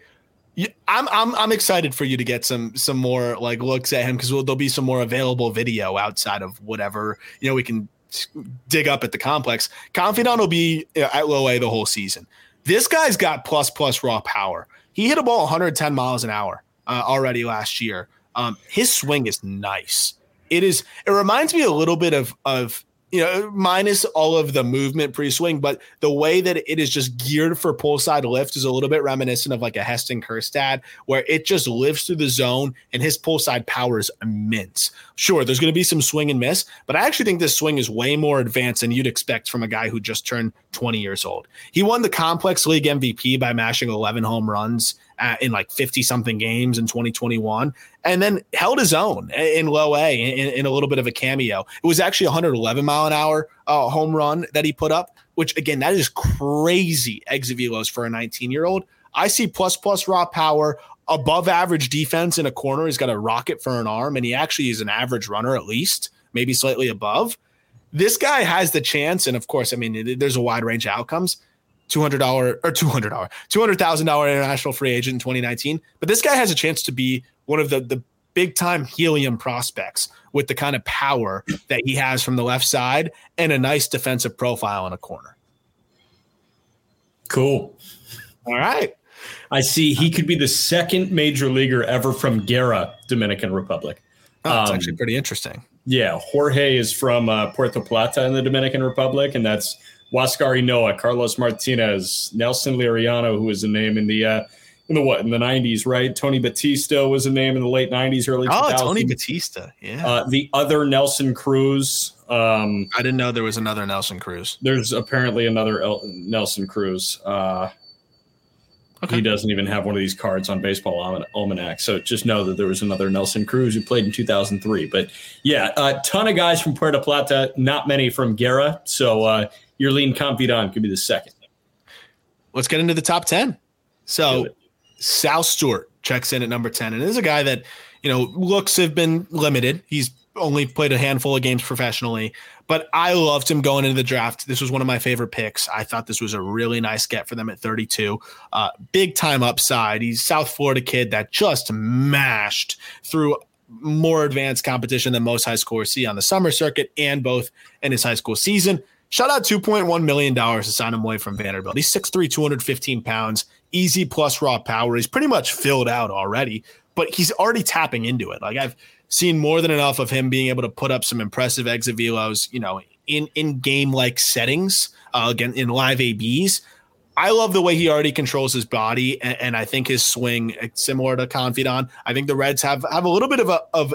Speaker 1: I'm I'm I'm excited for you to get some some more like looks at him because there'll be some more available video outside of whatever you know we can dig up at the complex. Confidan will be at low A the whole season. This guy's got plus plus raw power. He hit a ball 110 miles an hour uh, already last year. Um, his swing is nice. It is. It reminds me a little bit of of you know, minus all of the movement pre-swing, but the way that it is just geared for pull side lift is a little bit reminiscent of like a Heston Kjerstad, where it just lives through the zone and his pull side power is immense. Sure, there's going to be some swing and miss, but I actually think this swing is way more advanced than you'd expect from a guy who just turned 20 years old. He won the complex league MVP by mashing 11 home runs at, in like 50 something games in 2021 and then held his own in low A in, in, a little bit of a cameo. It was actually 111 mile an hour uh, home run that he put up, which again, that is crazy exit velos for a 19 year old. I see plus plus raw power, above average defense in a corner. He's got a rocket for an arm, and he actually is an average runner at least, maybe slightly above. This guy has the chance, and of course, I mean, there's a wide range of outcomes $200 or $200, $200,000 international free agent in 2019. But this guy has a chance to be one of the, the big time helium prospects with the kind of power that he has from the left side and a nice defensive profile in a corner.
Speaker 2: Cool.
Speaker 1: All right.
Speaker 2: I see he could be the second major leaguer ever from Guerra, Dominican Republic.
Speaker 1: Oh, that's um, actually pretty interesting.
Speaker 2: Yeah. Jorge is from uh, Puerto Plata in the Dominican Republic, and that's Huascar Ynoa, Carlos Martinez, Nelson Liriano, who was a name in the uh, in the what in the '90s, right? Tony Batista was a name in the late '90s, early. Oh, 2000s.
Speaker 1: Tony Batista, yeah. Uh,
Speaker 2: the other Nelson Cruz. Um,
Speaker 1: I didn't know there was another Nelson Cruz.
Speaker 2: There's apparently another El- Nelson Cruz. Uh, okay. He doesn't even have one of these cards on Baseball Almanac, so just know that there was another Nelson Cruz who played in 2003. But yeah, a ton of guys from Puerto Plata, not many from Guerra. So uh, Yerlin Confidan could be the second.
Speaker 1: Let's get into the top 10. So Sal Stewart checks in at number 10. And this is a guy that, you know, looks have been limited. He's only played a handful of games professionally, but I loved him going into the draft. This was one of my favorite picks. I thought this was a really nice get for them at 32. Uh, big time upside. He's South Florida kid that just mashed through more advanced competition than most high schoolers see on the summer circuit and both in his high school season. Shout out $2.1 million to sign him away from Vanderbilt. He's 6'3, 215 pounds, easy plus raw power. He's pretty much filled out already, but he's already tapping into it. Like I've seen more than enough of him being able to put up some impressive exit velos, you know, in, in game like settings, uh, again, in live ABs. I love the way he already controls his body, and, and I think his swing, similar to Confidan, I think the Reds have have a little bit of a of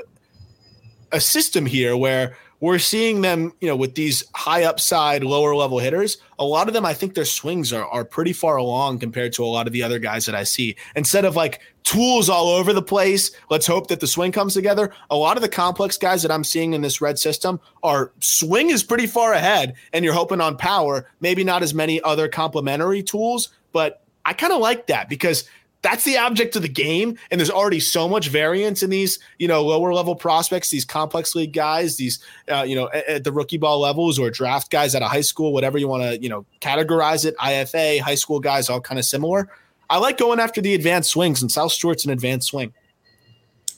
Speaker 1: a system here where we're seeing them, you know, with these high upside, lower level hitters. A lot of them, I think their swings are, are pretty far along compared to a lot of the other guys that I see. Instead of like tools all over the place, let's hope that the swing comes together. A lot of the complex guys that I'm seeing in this red system are swing is pretty far ahead, and you're hoping on power. Maybe not as many other complementary tools, but I kind of like that because that's the object of the game. And there's already so much variance in these, you know, lower level prospects, these complex league guys, these, uh, you know, at, at, the rookie ball levels or draft guys out of high school, whatever you want to, you know, categorize it. IFA, high school guys, all kind of similar. I like going after the advanced swings, and Sal Stewart's an advanced swing.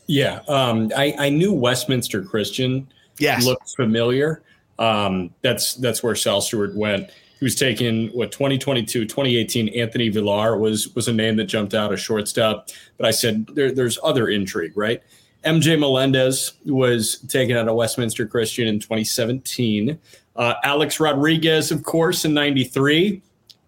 Speaker 2: Yeah, um, I, I knew Westminster Christian.
Speaker 1: Yes,
Speaker 2: looked familiar. Um, that's that's where Sal Stewart went he was taken what 2022 2018 anthony villar was was a name that jumped out a shortstop. But i said there, there's other intrigue right? Mj melendez was taken out of westminster christian in 2017 uh, alex rodriguez of course in 93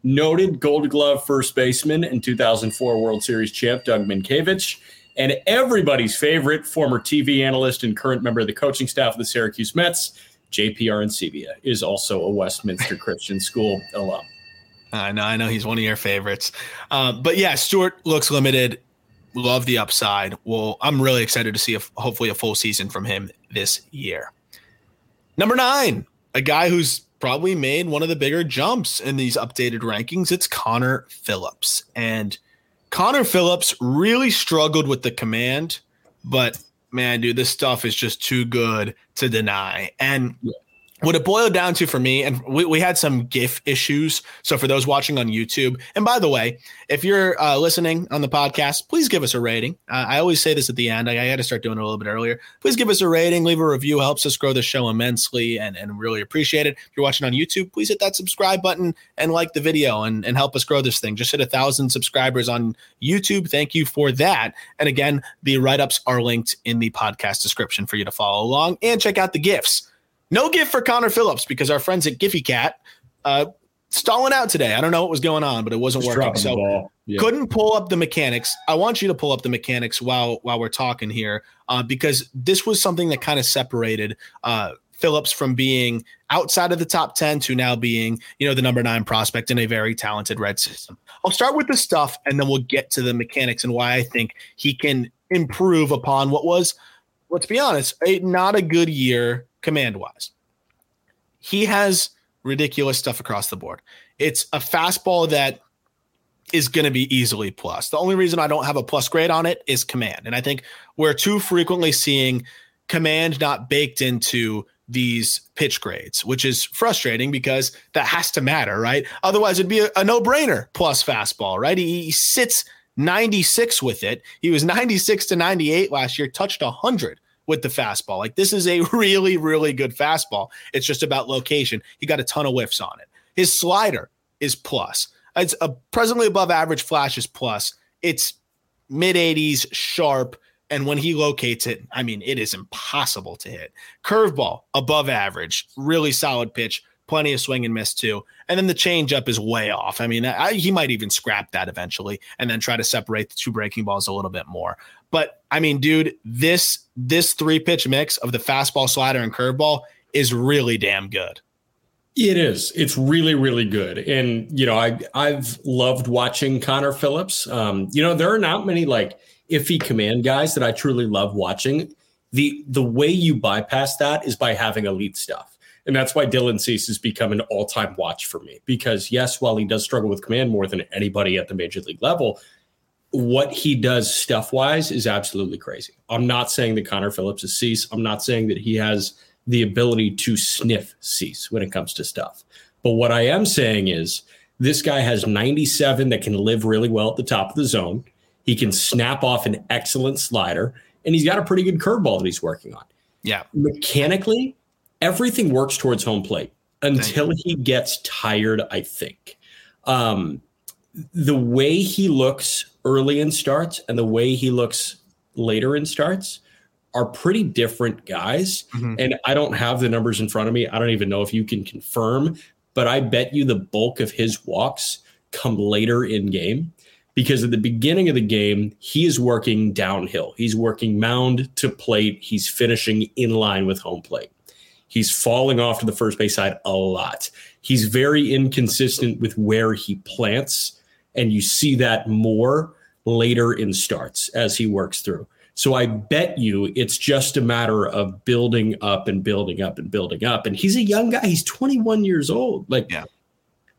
Speaker 2: noted gold glove first baseman and 2004 world series champ doug mientkiewicz and everybody's favorite former tv analyst and current member of the coaching staff of the syracuse mets JP Arencibia is also a Westminster Christian School alum.
Speaker 1: I know, I know he's one of your favorites. Uh, but yeah, Stewart looks limited. Love the upside. Well, I'm really excited to see a, hopefully a full season from him this year. Number nine, a guy who's probably made one of the bigger jumps in these updated rankings. It's Connor Phillips. And Connor Phillips really struggled with the command, but man, dude, this stuff is just too good to deny. And what it boiled down to for me, and we, we had some GIF issues. So for those watching on YouTube, and by the way, if you're uh, listening on the podcast, please give us a rating. Uh, I always say this at the end. I, I to start doing it a little bit earlier. Please give us a rating, leave a review, helps us grow the show immensely, and, and really appreciate it. If you're watching on YouTube, please hit that subscribe button and like the video and, and help us grow this thing. Just hit a thousand subscribers on YouTube. Thank you for that. And again, the write ups are linked in the podcast description for you to follow along and check out the GIFs. No gift for Connor Phillips because our friends at Giphy Cat uh, stalling out today. I don't know what was going on, but it wasn't Just working. So yeah. couldn't pull up the mechanics. I want you to pull up the mechanics while while we're talking here, uh, because this was something that kind of separated uh, Phillips from being outside of the top ten to now being, you know, the number nine prospect in a very talented red system. I'll start with the stuff, and then we'll get to the mechanics and why I think he can improve upon what was, let's be honest, a, not a good year command wise. He has ridiculous stuff across the board. It's a fastball that is going to be easily plus. The only reason I don't have a plus grade on it is command. And I think we're too frequently seeing command not baked into these pitch grades, which is frustrating because that has to matter, right? Otherwise, it'd be a, a no brainer plus fastball, right? He, he, sits 96 with it. He was 96 to 98 last year, touched 100 with the fastball. Like this is a (laughs) really, really good fastball. It's just about location. He got a ton of whiffs on it. His slider is plus. It's a presently above average flash is plus. It's mid 80s sharp. And when he locates it, I mean, it is impossible to hit. Curveball above average, really solid pitch, plenty of swing and miss too. And then the changeup is way off. I mean, I, he might even scrap that eventually and then try to separate the two breaking balls a little bit more. But I mean, dude, this this three pitch mix of the fastball, slider, and curveball is really damn good.
Speaker 2: It is. It's really, really good. And you know, I I've loved watching Connor Phillips. Um, you know, there are not many like iffy command guys that I truly love watching. The the way you bypass that is by having elite stuff. And that's why Dylan Cease has become an all-time watch for me. Because yes, while he does struggle with command more than anybody at the major league level, what he does stuff wise is absolutely crazy. I'm not saying that Connor Phillips is Cease. I'm not saying that he has the ability to sniff Cease when it comes to stuff. But what I am saying is this guy has 97 that can live really well at the top of the zone. He can snap off an excellent slider, and he's got a pretty good curveball that he's working on.
Speaker 1: Yeah.
Speaker 2: Mechanically, everything works towards home plate until he gets tired, I think. Um, the way he looks early in starts and the way he looks later in starts are pretty different guys. Mm-hmm. And I don't have the numbers in front of me. I don't even know if you can confirm, but I bet you the bulk of his walks come later in game because at the beginning of the game, he is working downhill. He's working mound to plate. He's finishing in line with home plate. He's falling off to the first base side a lot. He's very inconsistent with where he plants, and you see that more later in starts as he works through. So I bet you it's just a matter of building up and building up and building up. And he's a young guy. He's 21 years old. Like
Speaker 1: yeah.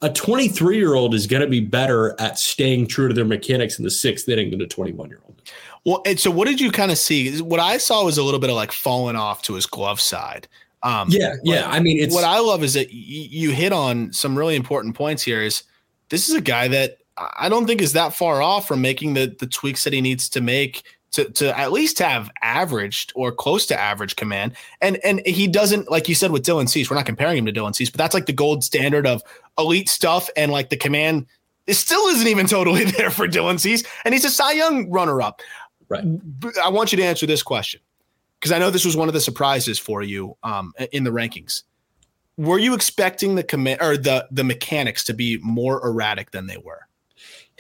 Speaker 2: a 23 year old is going to be better at staying true to their mechanics in the sixth inning than a 21 year old.
Speaker 1: Well, and so what did you kind of see? What I saw was a little bit of like falling off to his glove side.
Speaker 2: Um, yeah, yeah. I mean,
Speaker 1: what I love is that y- you hit on some really important points here. Is this is a guy that I don't think is that far off from making the the tweaks that he needs to make to, to at least have averaged or close to average command. And and he doesn't, like you said with Dylan Cease, we're not comparing him to Dylan Cease, but that's like the gold standard of elite stuff. And like the command it still isn't even (laughs) totally there for Dylan Cease. And he's a Cy Young runner up.
Speaker 2: Right.
Speaker 1: I want you to answer this question because I know this was one of the surprises for you um, in the rankings. Were you expecting the command or the the mechanics to be more erratic than they were?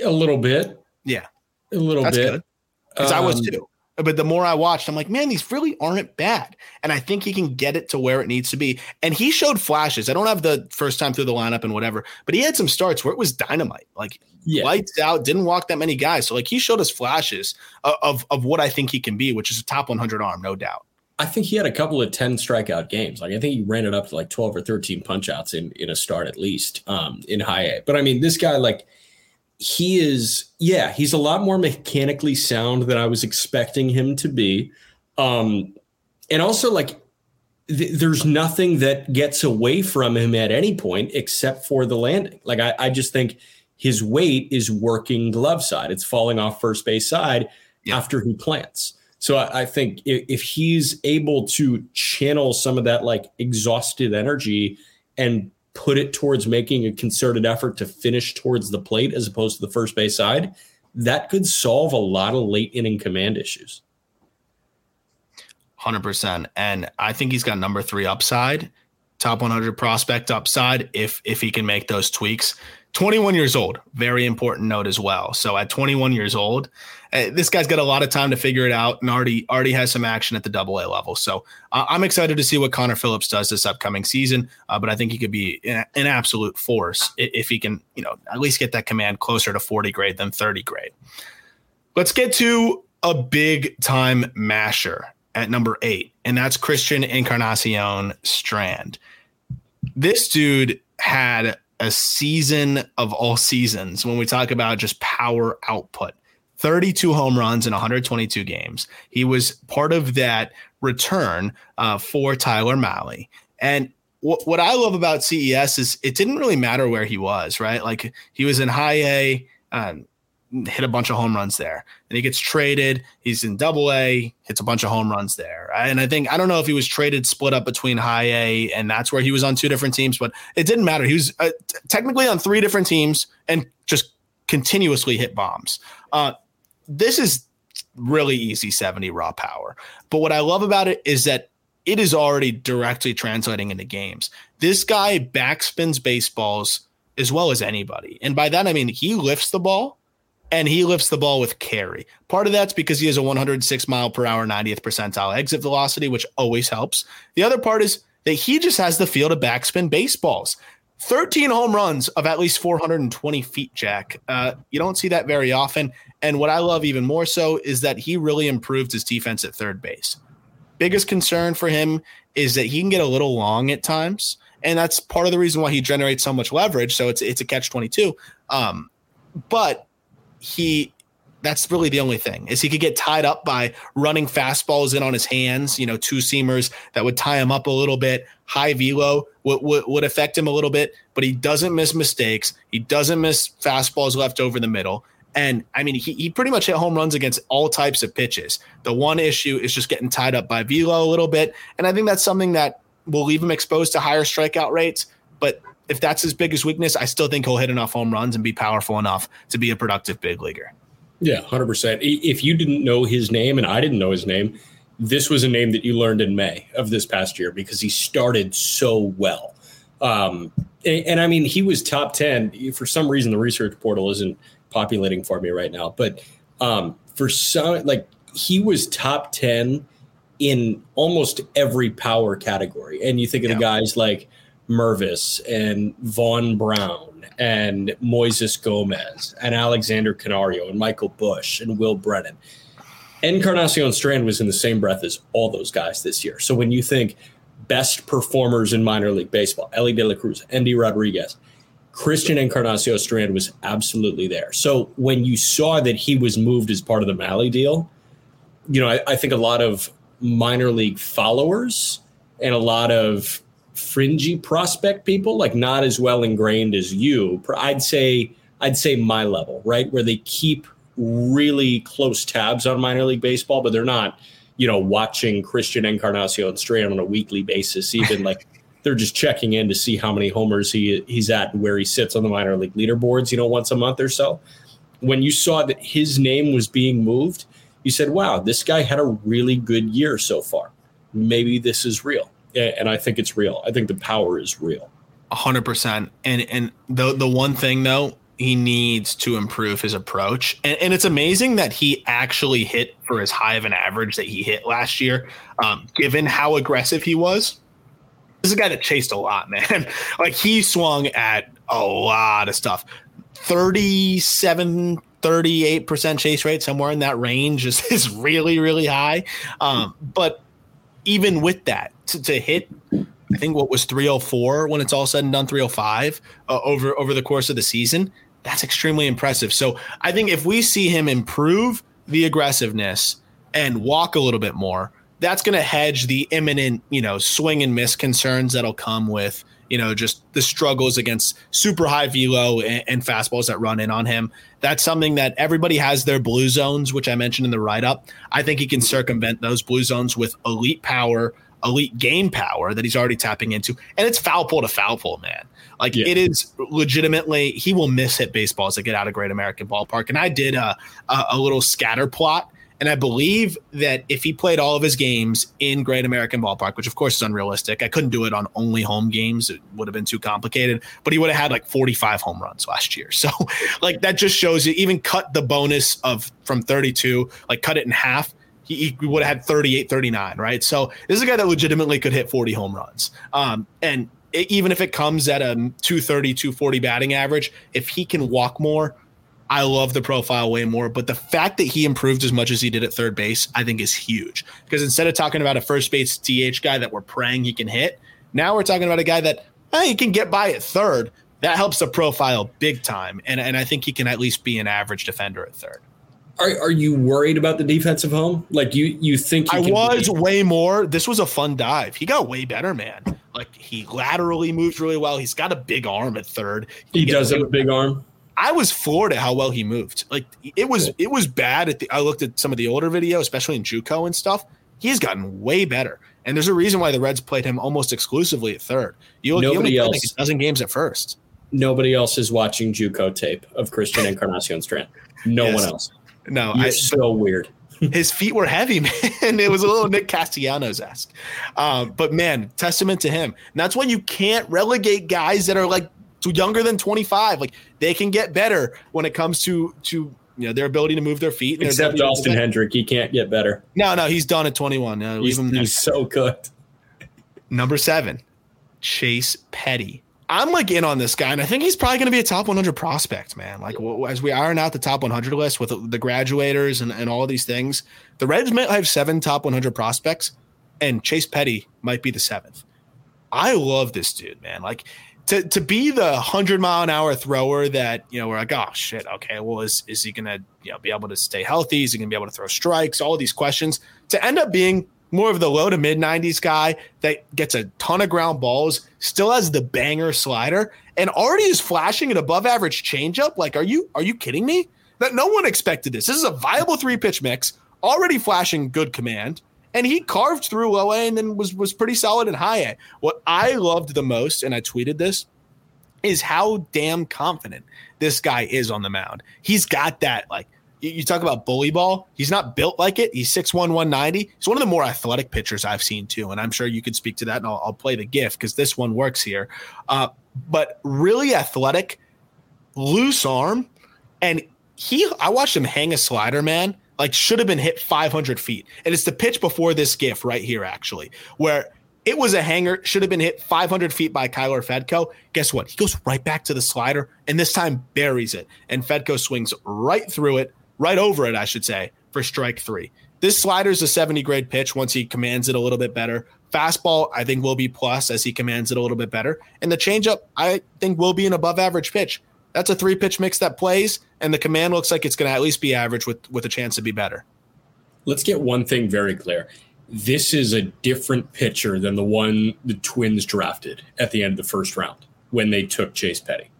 Speaker 2: A little bit.
Speaker 1: Yeah.
Speaker 2: A little That's bit.
Speaker 1: Because um, I was um, too. But the more I watched, I'm like, man, these really aren't bad. And I think he can get it to where it needs to be. And he showed flashes. I don't have the first time through the lineup and whatever, but he had some starts where it was dynamite. Like yeah. lights out, didn't walk that many guys. So like he showed us flashes of, of, of what I think he can be, which is a top 100 arm, no doubt.
Speaker 2: I think he had a couple of 10 strikeout games. Like I think he ran it up to like 12 or 13 punch outs in, in a start at least um, in high A. But I mean, this guy, like he is, yeah, he's a lot more mechanically sound than I was expecting him to be. Um, and also, like, th- there's nothing that gets away from him at any point except for the landing. Like, I, I just think his weight is working glove side, it's falling off first base side yeah. after he plants. So I, I think if, if he's able to channel some of that like exhausted energy and put it towards making a concerted effort to finish towards the plate as opposed to the first base side, that could solve a lot of late inning command issues.
Speaker 1: 100%. And I think he's got number three upside, top 100 prospect upside if if he can make those tweaks. 21 years old, very important note as well. So at 21 years old, uh, this guy's got a lot of time to figure it out and already already has some action at the double A level. So uh, I'm excited to see what Connor Phillips does this upcoming season. Uh, but I think he could be an, an, absolute force if he can, you know, at least get that command closer to 40 grade than 30 grade. Let's get to a big time masher at number eight, and that's Christian Encarnacion Strand. This dude had a season of all seasons when we talk about just power output. 32 home runs in 122 games. He was part of that return uh, for Tyler Mahle. And what, what I love about CES is it didn't really matter where he was, right? Like he was in high A, um, hit a bunch of home runs there. And he gets traded. He's in double A, hits a bunch of home runs there. And I think, I don't know if he was traded split up between high A and that's where he was on two different teams, but it didn't matter. He was uh, t- technically on three different teams and just continuously hit bombs. Uh, this is really easy 70 raw power. But what I love about it is that it is already directly translating into games. This guy backspins baseballs as well as anybody. And by that, I mean he lifts the ball and he lifts the ball with carry. Part of that's because he has a 106 mile per hour 90th percentile exit velocity, which always helps. The other part is that he just has the feel of backspin baseballs. 13 home runs of at least 420 feet, Jack. Uh, you don't see that very often. And what I love even more so is that he really improved his defense at third base. Biggest concern for him is that he can get a little long at times. And that's part of the reason why he generates so much leverage. So it's it's a catch 22. Um, but he that's really the only thing is he could get tied up by running fastballs in on his hands, you know, two seamers that would tie him up a little bit. High velo would, would, would affect him a little bit, but he doesn't miss mistakes. He doesn't miss fastballs left over the middle. And I mean, he, he pretty much hit home runs against all types of pitches. The one issue is just getting tied up by velo a little bit. And I think that's something that will leave him exposed to higher strikeout rates. But if that's his biggest weakness, I still think he'll hit enough home runs and be powerful enough to be a productive big leaguer.
Speaker 2: Yeah, 100%. If you didn't know his name and I didn't know his name, this was a name that you learned in May of this past year because he started so well. Um, and, and, I mean, he was top 10. For some reason, the research portal isn't populating for me right now, but um, for some, like, he was top 10 in almost every power category. And you think of yeah. the guys like Mervis and Vaughn Brown and Moises Gomez and Alexander Canario and Michael Busch and Will Brennan. Encarnacion Strand was in the same breath as all those guys this year. So when you think best performers in minor league baseball, Elly De La Cruz, Endy Rodriguez, Christian Encarnacion Strand was absolutely there. So when you saw that he was moved as part of the Mahle deal, you know, I, I think a lot of minor league followers and a lot of fringy prospect people, like not as well ingrained as you. I'd say I'd say my level, right, where they keep really close tabs on minor league baseball, but they're not, you know, watching Christian Encarnacion Strand on a weekly basis. Even like (laughs) they're just checking in to see how many homers he he's at and where he sits on the minor league leaderboards, you know, once a month or so. When you saw that his name was being moved, you said, "Wow, this guy had a really good year so far. Maybe this is real." And I think it's real. I think the power is real.
Speaker 1: hundred percent. And and the the one thing though he needs to improve his approach. And, and, it's amazing that he actually hit for as high of an average that he hit last year, um, given how aggressive he was. This is a guy that chased a lot, (laughs) man. like he swung at a lot of stuff. 37, 38% chase rate, somewhere in that range is, (laughs) is really, really high. Um, but even with that, to, to hit I think what was 304 when it's all said and done, 305 uh, over over the course of the season that's extremely impressive. So I think if we see him improve the aggressiveness and walk a little bit more, that's going to hedge the imminent, you know, swing and miss concerns that'll come with, you know, just the struggles against super high velo and, and fastballs that run in on him. That's something that everybody has their blue zones, which I mentioned in the write up. I think he can circumvent those blue zones with elite power, elite game power that he's already tapping into. And it's foul pole to foul pole, man. Like yeah. it is legitimately, he will miss hit baseballs that get out of Great American Ballpark. And I did a, a, a little scatter plot. And I believe that if he played all of his games in Great American Ballpark, which of course is unrealistic, I couldn't do it on only home games. It would have been too complicated, but he would have had like 45 home runs last year. (laughs) So, like, that just shows you even cut the bonus of from 32, like, cut it in half he, he, would have had 38, 39, right? So this is a guy that legitimately could hit 40 home runs. Um, and even if it comes at a 230, 240 batting average, if he can walk more, I love the profile way more. But the fact that he improved as much as he did at third base, I think is huge. Because instead of talking about a first base DH guy that we're praying he can hit, now we're talking about a guy that hey, he can get by at third. That helps the profile big time. And, and I think he can at least be an average defender at third.
Speaker 2: Are, are you worried about the defensive home? Like you you think
Speaker 1: I was way more. This was a fun dive. He got way better, man. Like he laterally moves really well. He's got a big arm at third.
Speaker 2: He, he does have a big arm.
Speaker 1: I was floored at how well he moved. Like it was it was bad at the I looked at some of the older video, especially in JUCO and stuff. He's gotten way better. And there's a reason why the Reds played him almost exclusively at third. You, Nobody you else, like a dozen games at first.
Speaker 2: Nobody else is watching JUCO tape of Christian Encarnacion Strand. No yes. one else.
Speaker 1: No,
Speaker 2: You're I, so weird. (laughs)
Speaker 1: his feet were heavy, (laughs) man. It was a little Nick Castellanos esque. Um, but man, testament to him. And that's when you can't relegate guys that are like younger than 25. Like they can get better when it comes to to you know their ability to move their feet.
Speaker 2: Except Austin Hendrick, he can't get better.
Speaker 1: No, no, he's done at 21. Uh,
Speaker 2: he's, he's so good.
Speaker 1: Number seven, Chase Petty. I'm like in on this guy, and I think he's probably going to be a top 100 prospect, man. Like as we iron out the top 100 list with the graduators and, and all of these things, the Reds might have seven top 100 prospects, and Chase Petty might be the seventh. I love this dude, man. Like to to be the hundred mile an hour thrower that you know we're like, oh shit, okay, well is is he gonna you know be able to stay healthy? Is he gonna be able to throw strikes? All these questions to end up being more of the low to mid 90s guy that gets a ton of ground balls, still has the banger slider, and already is flashing an above average changeup. Like, are you are you kidding me? That no one expected this. This is a viable three pitch mix, already flashing good command, and he carved through low A and then was was pretty solid in high A. What I loved the most, and I tweeted this, is how damn confident this guy is on the mound. He's got that like you talk about bully ball. He's not built like it. He's 6'1, 190. He's one of the more athletic pitchers I've seen too. And I'm sure you could speak to that. And I'll, I'll play the GIF because this one works here. Uh, but really athletic, loose arm. And he, I watched him hang a slider, man. like should have been hit 500 feet. And it's the pitch before this GIF right here, actually, where it was a hanger, should have been hit 500 feet by Kyler Fedko. Guess what? He goes right back to the slider and this time buries it. And Fedko swings right through it, right over it, I should say, for strike three. This slider is a 70 grade pitch once he commands it a little bit better. Fastball, I think, will be plus as he commands it a little bit better. And the changeup, I think, will be an above average pitch. That's a three pitch mix that plays, and the command looks like it's going to at least be average with, with a chance to be better.
Speaker 2: Let's get one thing very clear this is a different pitcher than the one the Twins drafted at the end of the first round when they took Chase Petty.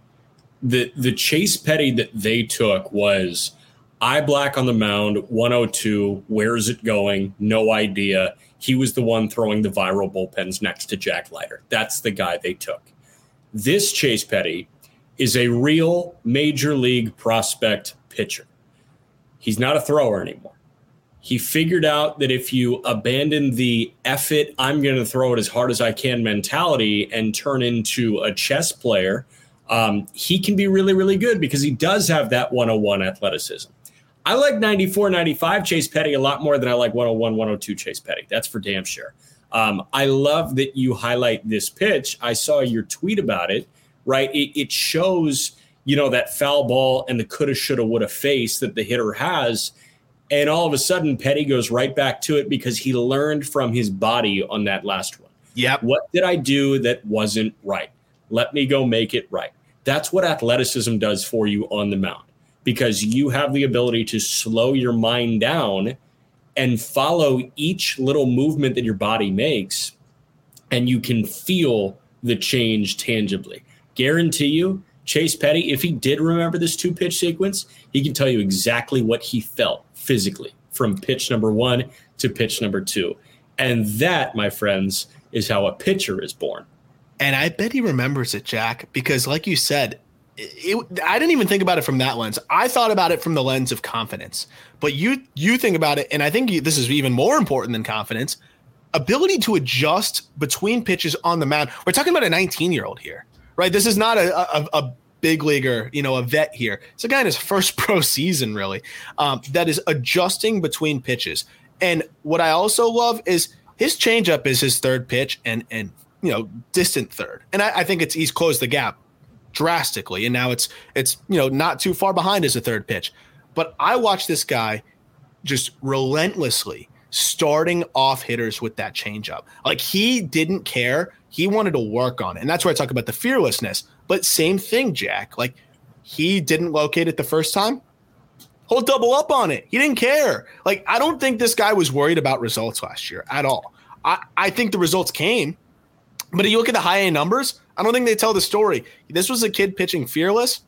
Speaker 2: The the Chase Petty that they took was eye black on the mound, 102. Where's it going? No idea. He was the one throwing the viral bullpens next to Jack Leiter. That's the guy they took. This Chase Petty is a real major league prospect pitcher. He's not a thrower anymore. He figured out that if you abandon the F it, I'm going to throw it as hard as I can mentality and turn into a chess player, um, he can be really, really good because he does have that 101 athleticism. I like 94, 95 Chase Petty a lot more than I like 101, 102 Chase Petty. That's for damn sure. Um, I love that you highlight this pitch. I saw your tweet about it, right? It, it shows, you know, that foul ball and the coulda, shoulda, woulda face that the hitter has and all of a sudden, Petty goes right back to it because he learned from his body on that last one.
Speaker 1: Yeah.
Speaker 2: What did I do that wasn't right? Let me go make it right. That's what athleticism does for you on the mound because you have the ability to slow your mind down and follow each little movement that your body makes, and you can feel the change tangibly. Guarantee you, Chase Petty, if he did remember this two pitch sequence, he can tell you exactly what he felt physically from pitch number one to pitch number two. And that, my friends, is how a pitcher is born.
Speaker 1: And I bet he remembers it, Jack, because like you said, it, I didn't even think about it from that lens. I thought about it from the lens of confidence. But you you think about it, and I think this is even more important than confidence: ability to adjust between pitches on the mound. We're talking about a 19 year old here, right? This is not a, a, a big leaguer, you know, a vet here. It's a guy in his first (laughs) pro season, really, um, that is adjusting between pitches. And what I also love is his changeup is his third pitch and and you know distant third, and I, I think it's he's closed the gap drastically, and now it's it's you know not too far behind as a third pitch. But I watch this guy just relentlessly starting off hitters with that changeup. Like he didn't care. He wanted to work on it. And that's where I talk about the fearlessness. But same thing, Jack. Like he didn't locate it the first time. He'll double up on it. He didn't care. Like I don't think this guy was worried about results last year at all. I, I think the results came, but if you look at the high A numbers, I don't think they tell the story. This was a kid pitching fearless,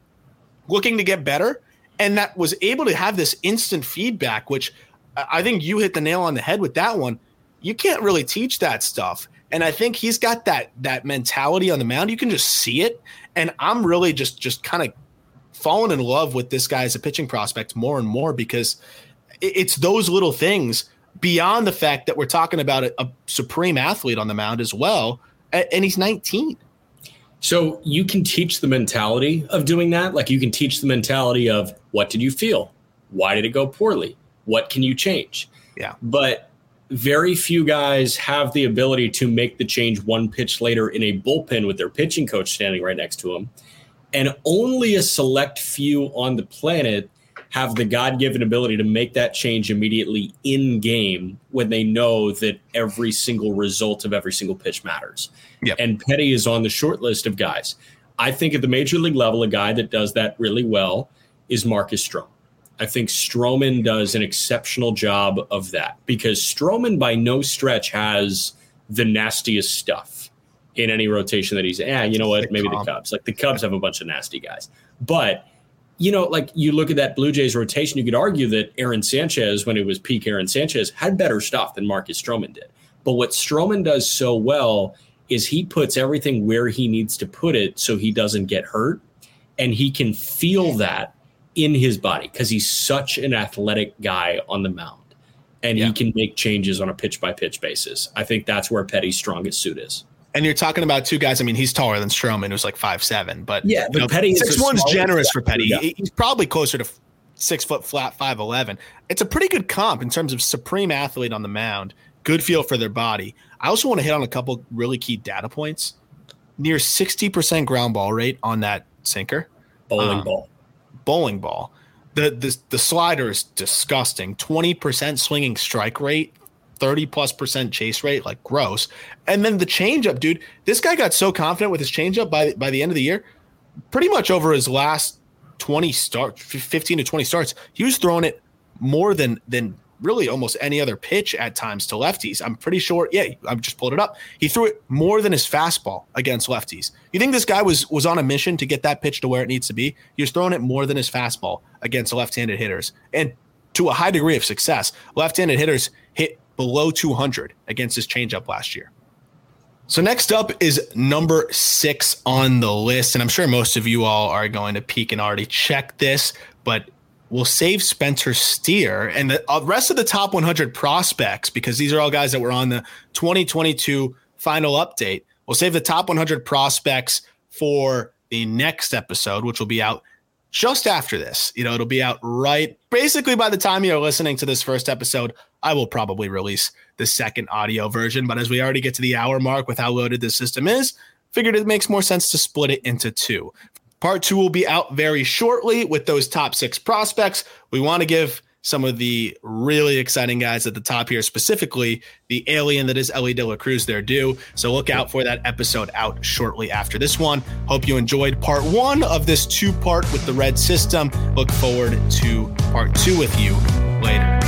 Speaker 1: looking to get better, and that was able to have this instant feedback, which I think you hit the nail on the head with that one. You can't really teach that stuff. And I think he's got that that mentality on the mound. You can just see it. And I'm really just just kind of falling in love with this guy as a pitching prospect more and more because it's those little things beyond the fact that we're talking about a, a supreme athlete on the mound as well. And he's 19.
Speaker 2: So you can teach the mentality of doing that. Like you can teach the mentality of what did you feel? Why did it go poorly? What can you change?
Speaker 1: Yeah.
Speaker 2: But very few guys have the ability to make the change one pitch later in a bullpen with their pitching coach standing right next to them. And only a select few on the planet have the God given ability to make that change immediately in game when they know that every single result of every single pitch matters.
Speaker 1: Yep.
Speaker 2: And Petty is on the short list of guys. I think at the major league level, a guy that does that really well is Marcus Stroman. I think Stroman does an exceptional job of that because Stroman by no stretch has the nastiest stuff in any rotation that he's yeah, you know what, maybe the Cubs. Like the Cubs have a bunch of nasty guys. But you know, like you look at that Blue Jays rotation, you could argue that Aaron Sanchez, when it was peak Aaron Sanchez, had better stuff than Marcus Stroman did. But what Stroman does so well is he puts everything where he needs to put it so he doesn't get hurt. And he can feel that in his body because he's such an athletic guy on the mound and yeah. he can make changes on a pitch by pitch basis. I think that's where Petty's strongest suit is.
Speaker 1: And you're talking about two guys. I mean, he's taller than Stroman, who's like five seven, but
Speaker 2: yeah, but
Speaker 1: you know,
Speaker 2: Petty
Speaker 1: six one's generous for Petty. Yeah. He's probably closer to six foot flat, 5'11. It's a pretty good comp in terms of supreme athlete on the mound, good feel for their body. I also want to hit on a couple really key data points. Near 60% ground ball rate on that sinker.
Speaker 2: Bowling um, ball.
Speaker 1: Bowling ball. The, the, the slider is disgusting. 20% swinging strike rate, 30 plus percent chase rate, like gross. And then the changeup, dude. This guy got so confident with his changeup by by the end of the year, pretty much over his last 20 starts, 15 to 20 starts, he was throwing it more than than really almost any other pitch at times to lefties. I'm pretty sure. Yeah, I've just pulled it up. He threw it more than his fastball against lefties. You think this guy was was on a mission to get that pitch to where it needs to be? He was throwing it more than his fastball against left-handed hitters, and to a high degree of success. Left-handed hitters hit below 200 against his changeup last year. So next up is number six on the list, and I'm sure most of you all are going to peek and already check this, but we'll save Spencer Steer and the uh, rest of the top 100 prospects because these are all guys that were on the 2022 final update. We'll save the top 100 prospects for the next episode, which will be out just after this. You know, it'll be out right basically by the time you're listening to this first episode. I will probably release the second audio version. But as we already get to the hour mark with how loaded the system is, figured it makes more sense to split it into two. Part two will be out very shortly with those top six prospects. We want to give some of the really exciting guys at the top here, specifically the alien that is Elly De La Cruz, their due. So look out for that episode out shortly after this one. Hope you enjoyed part one of this two part with the red system. Look forward to part two with you later.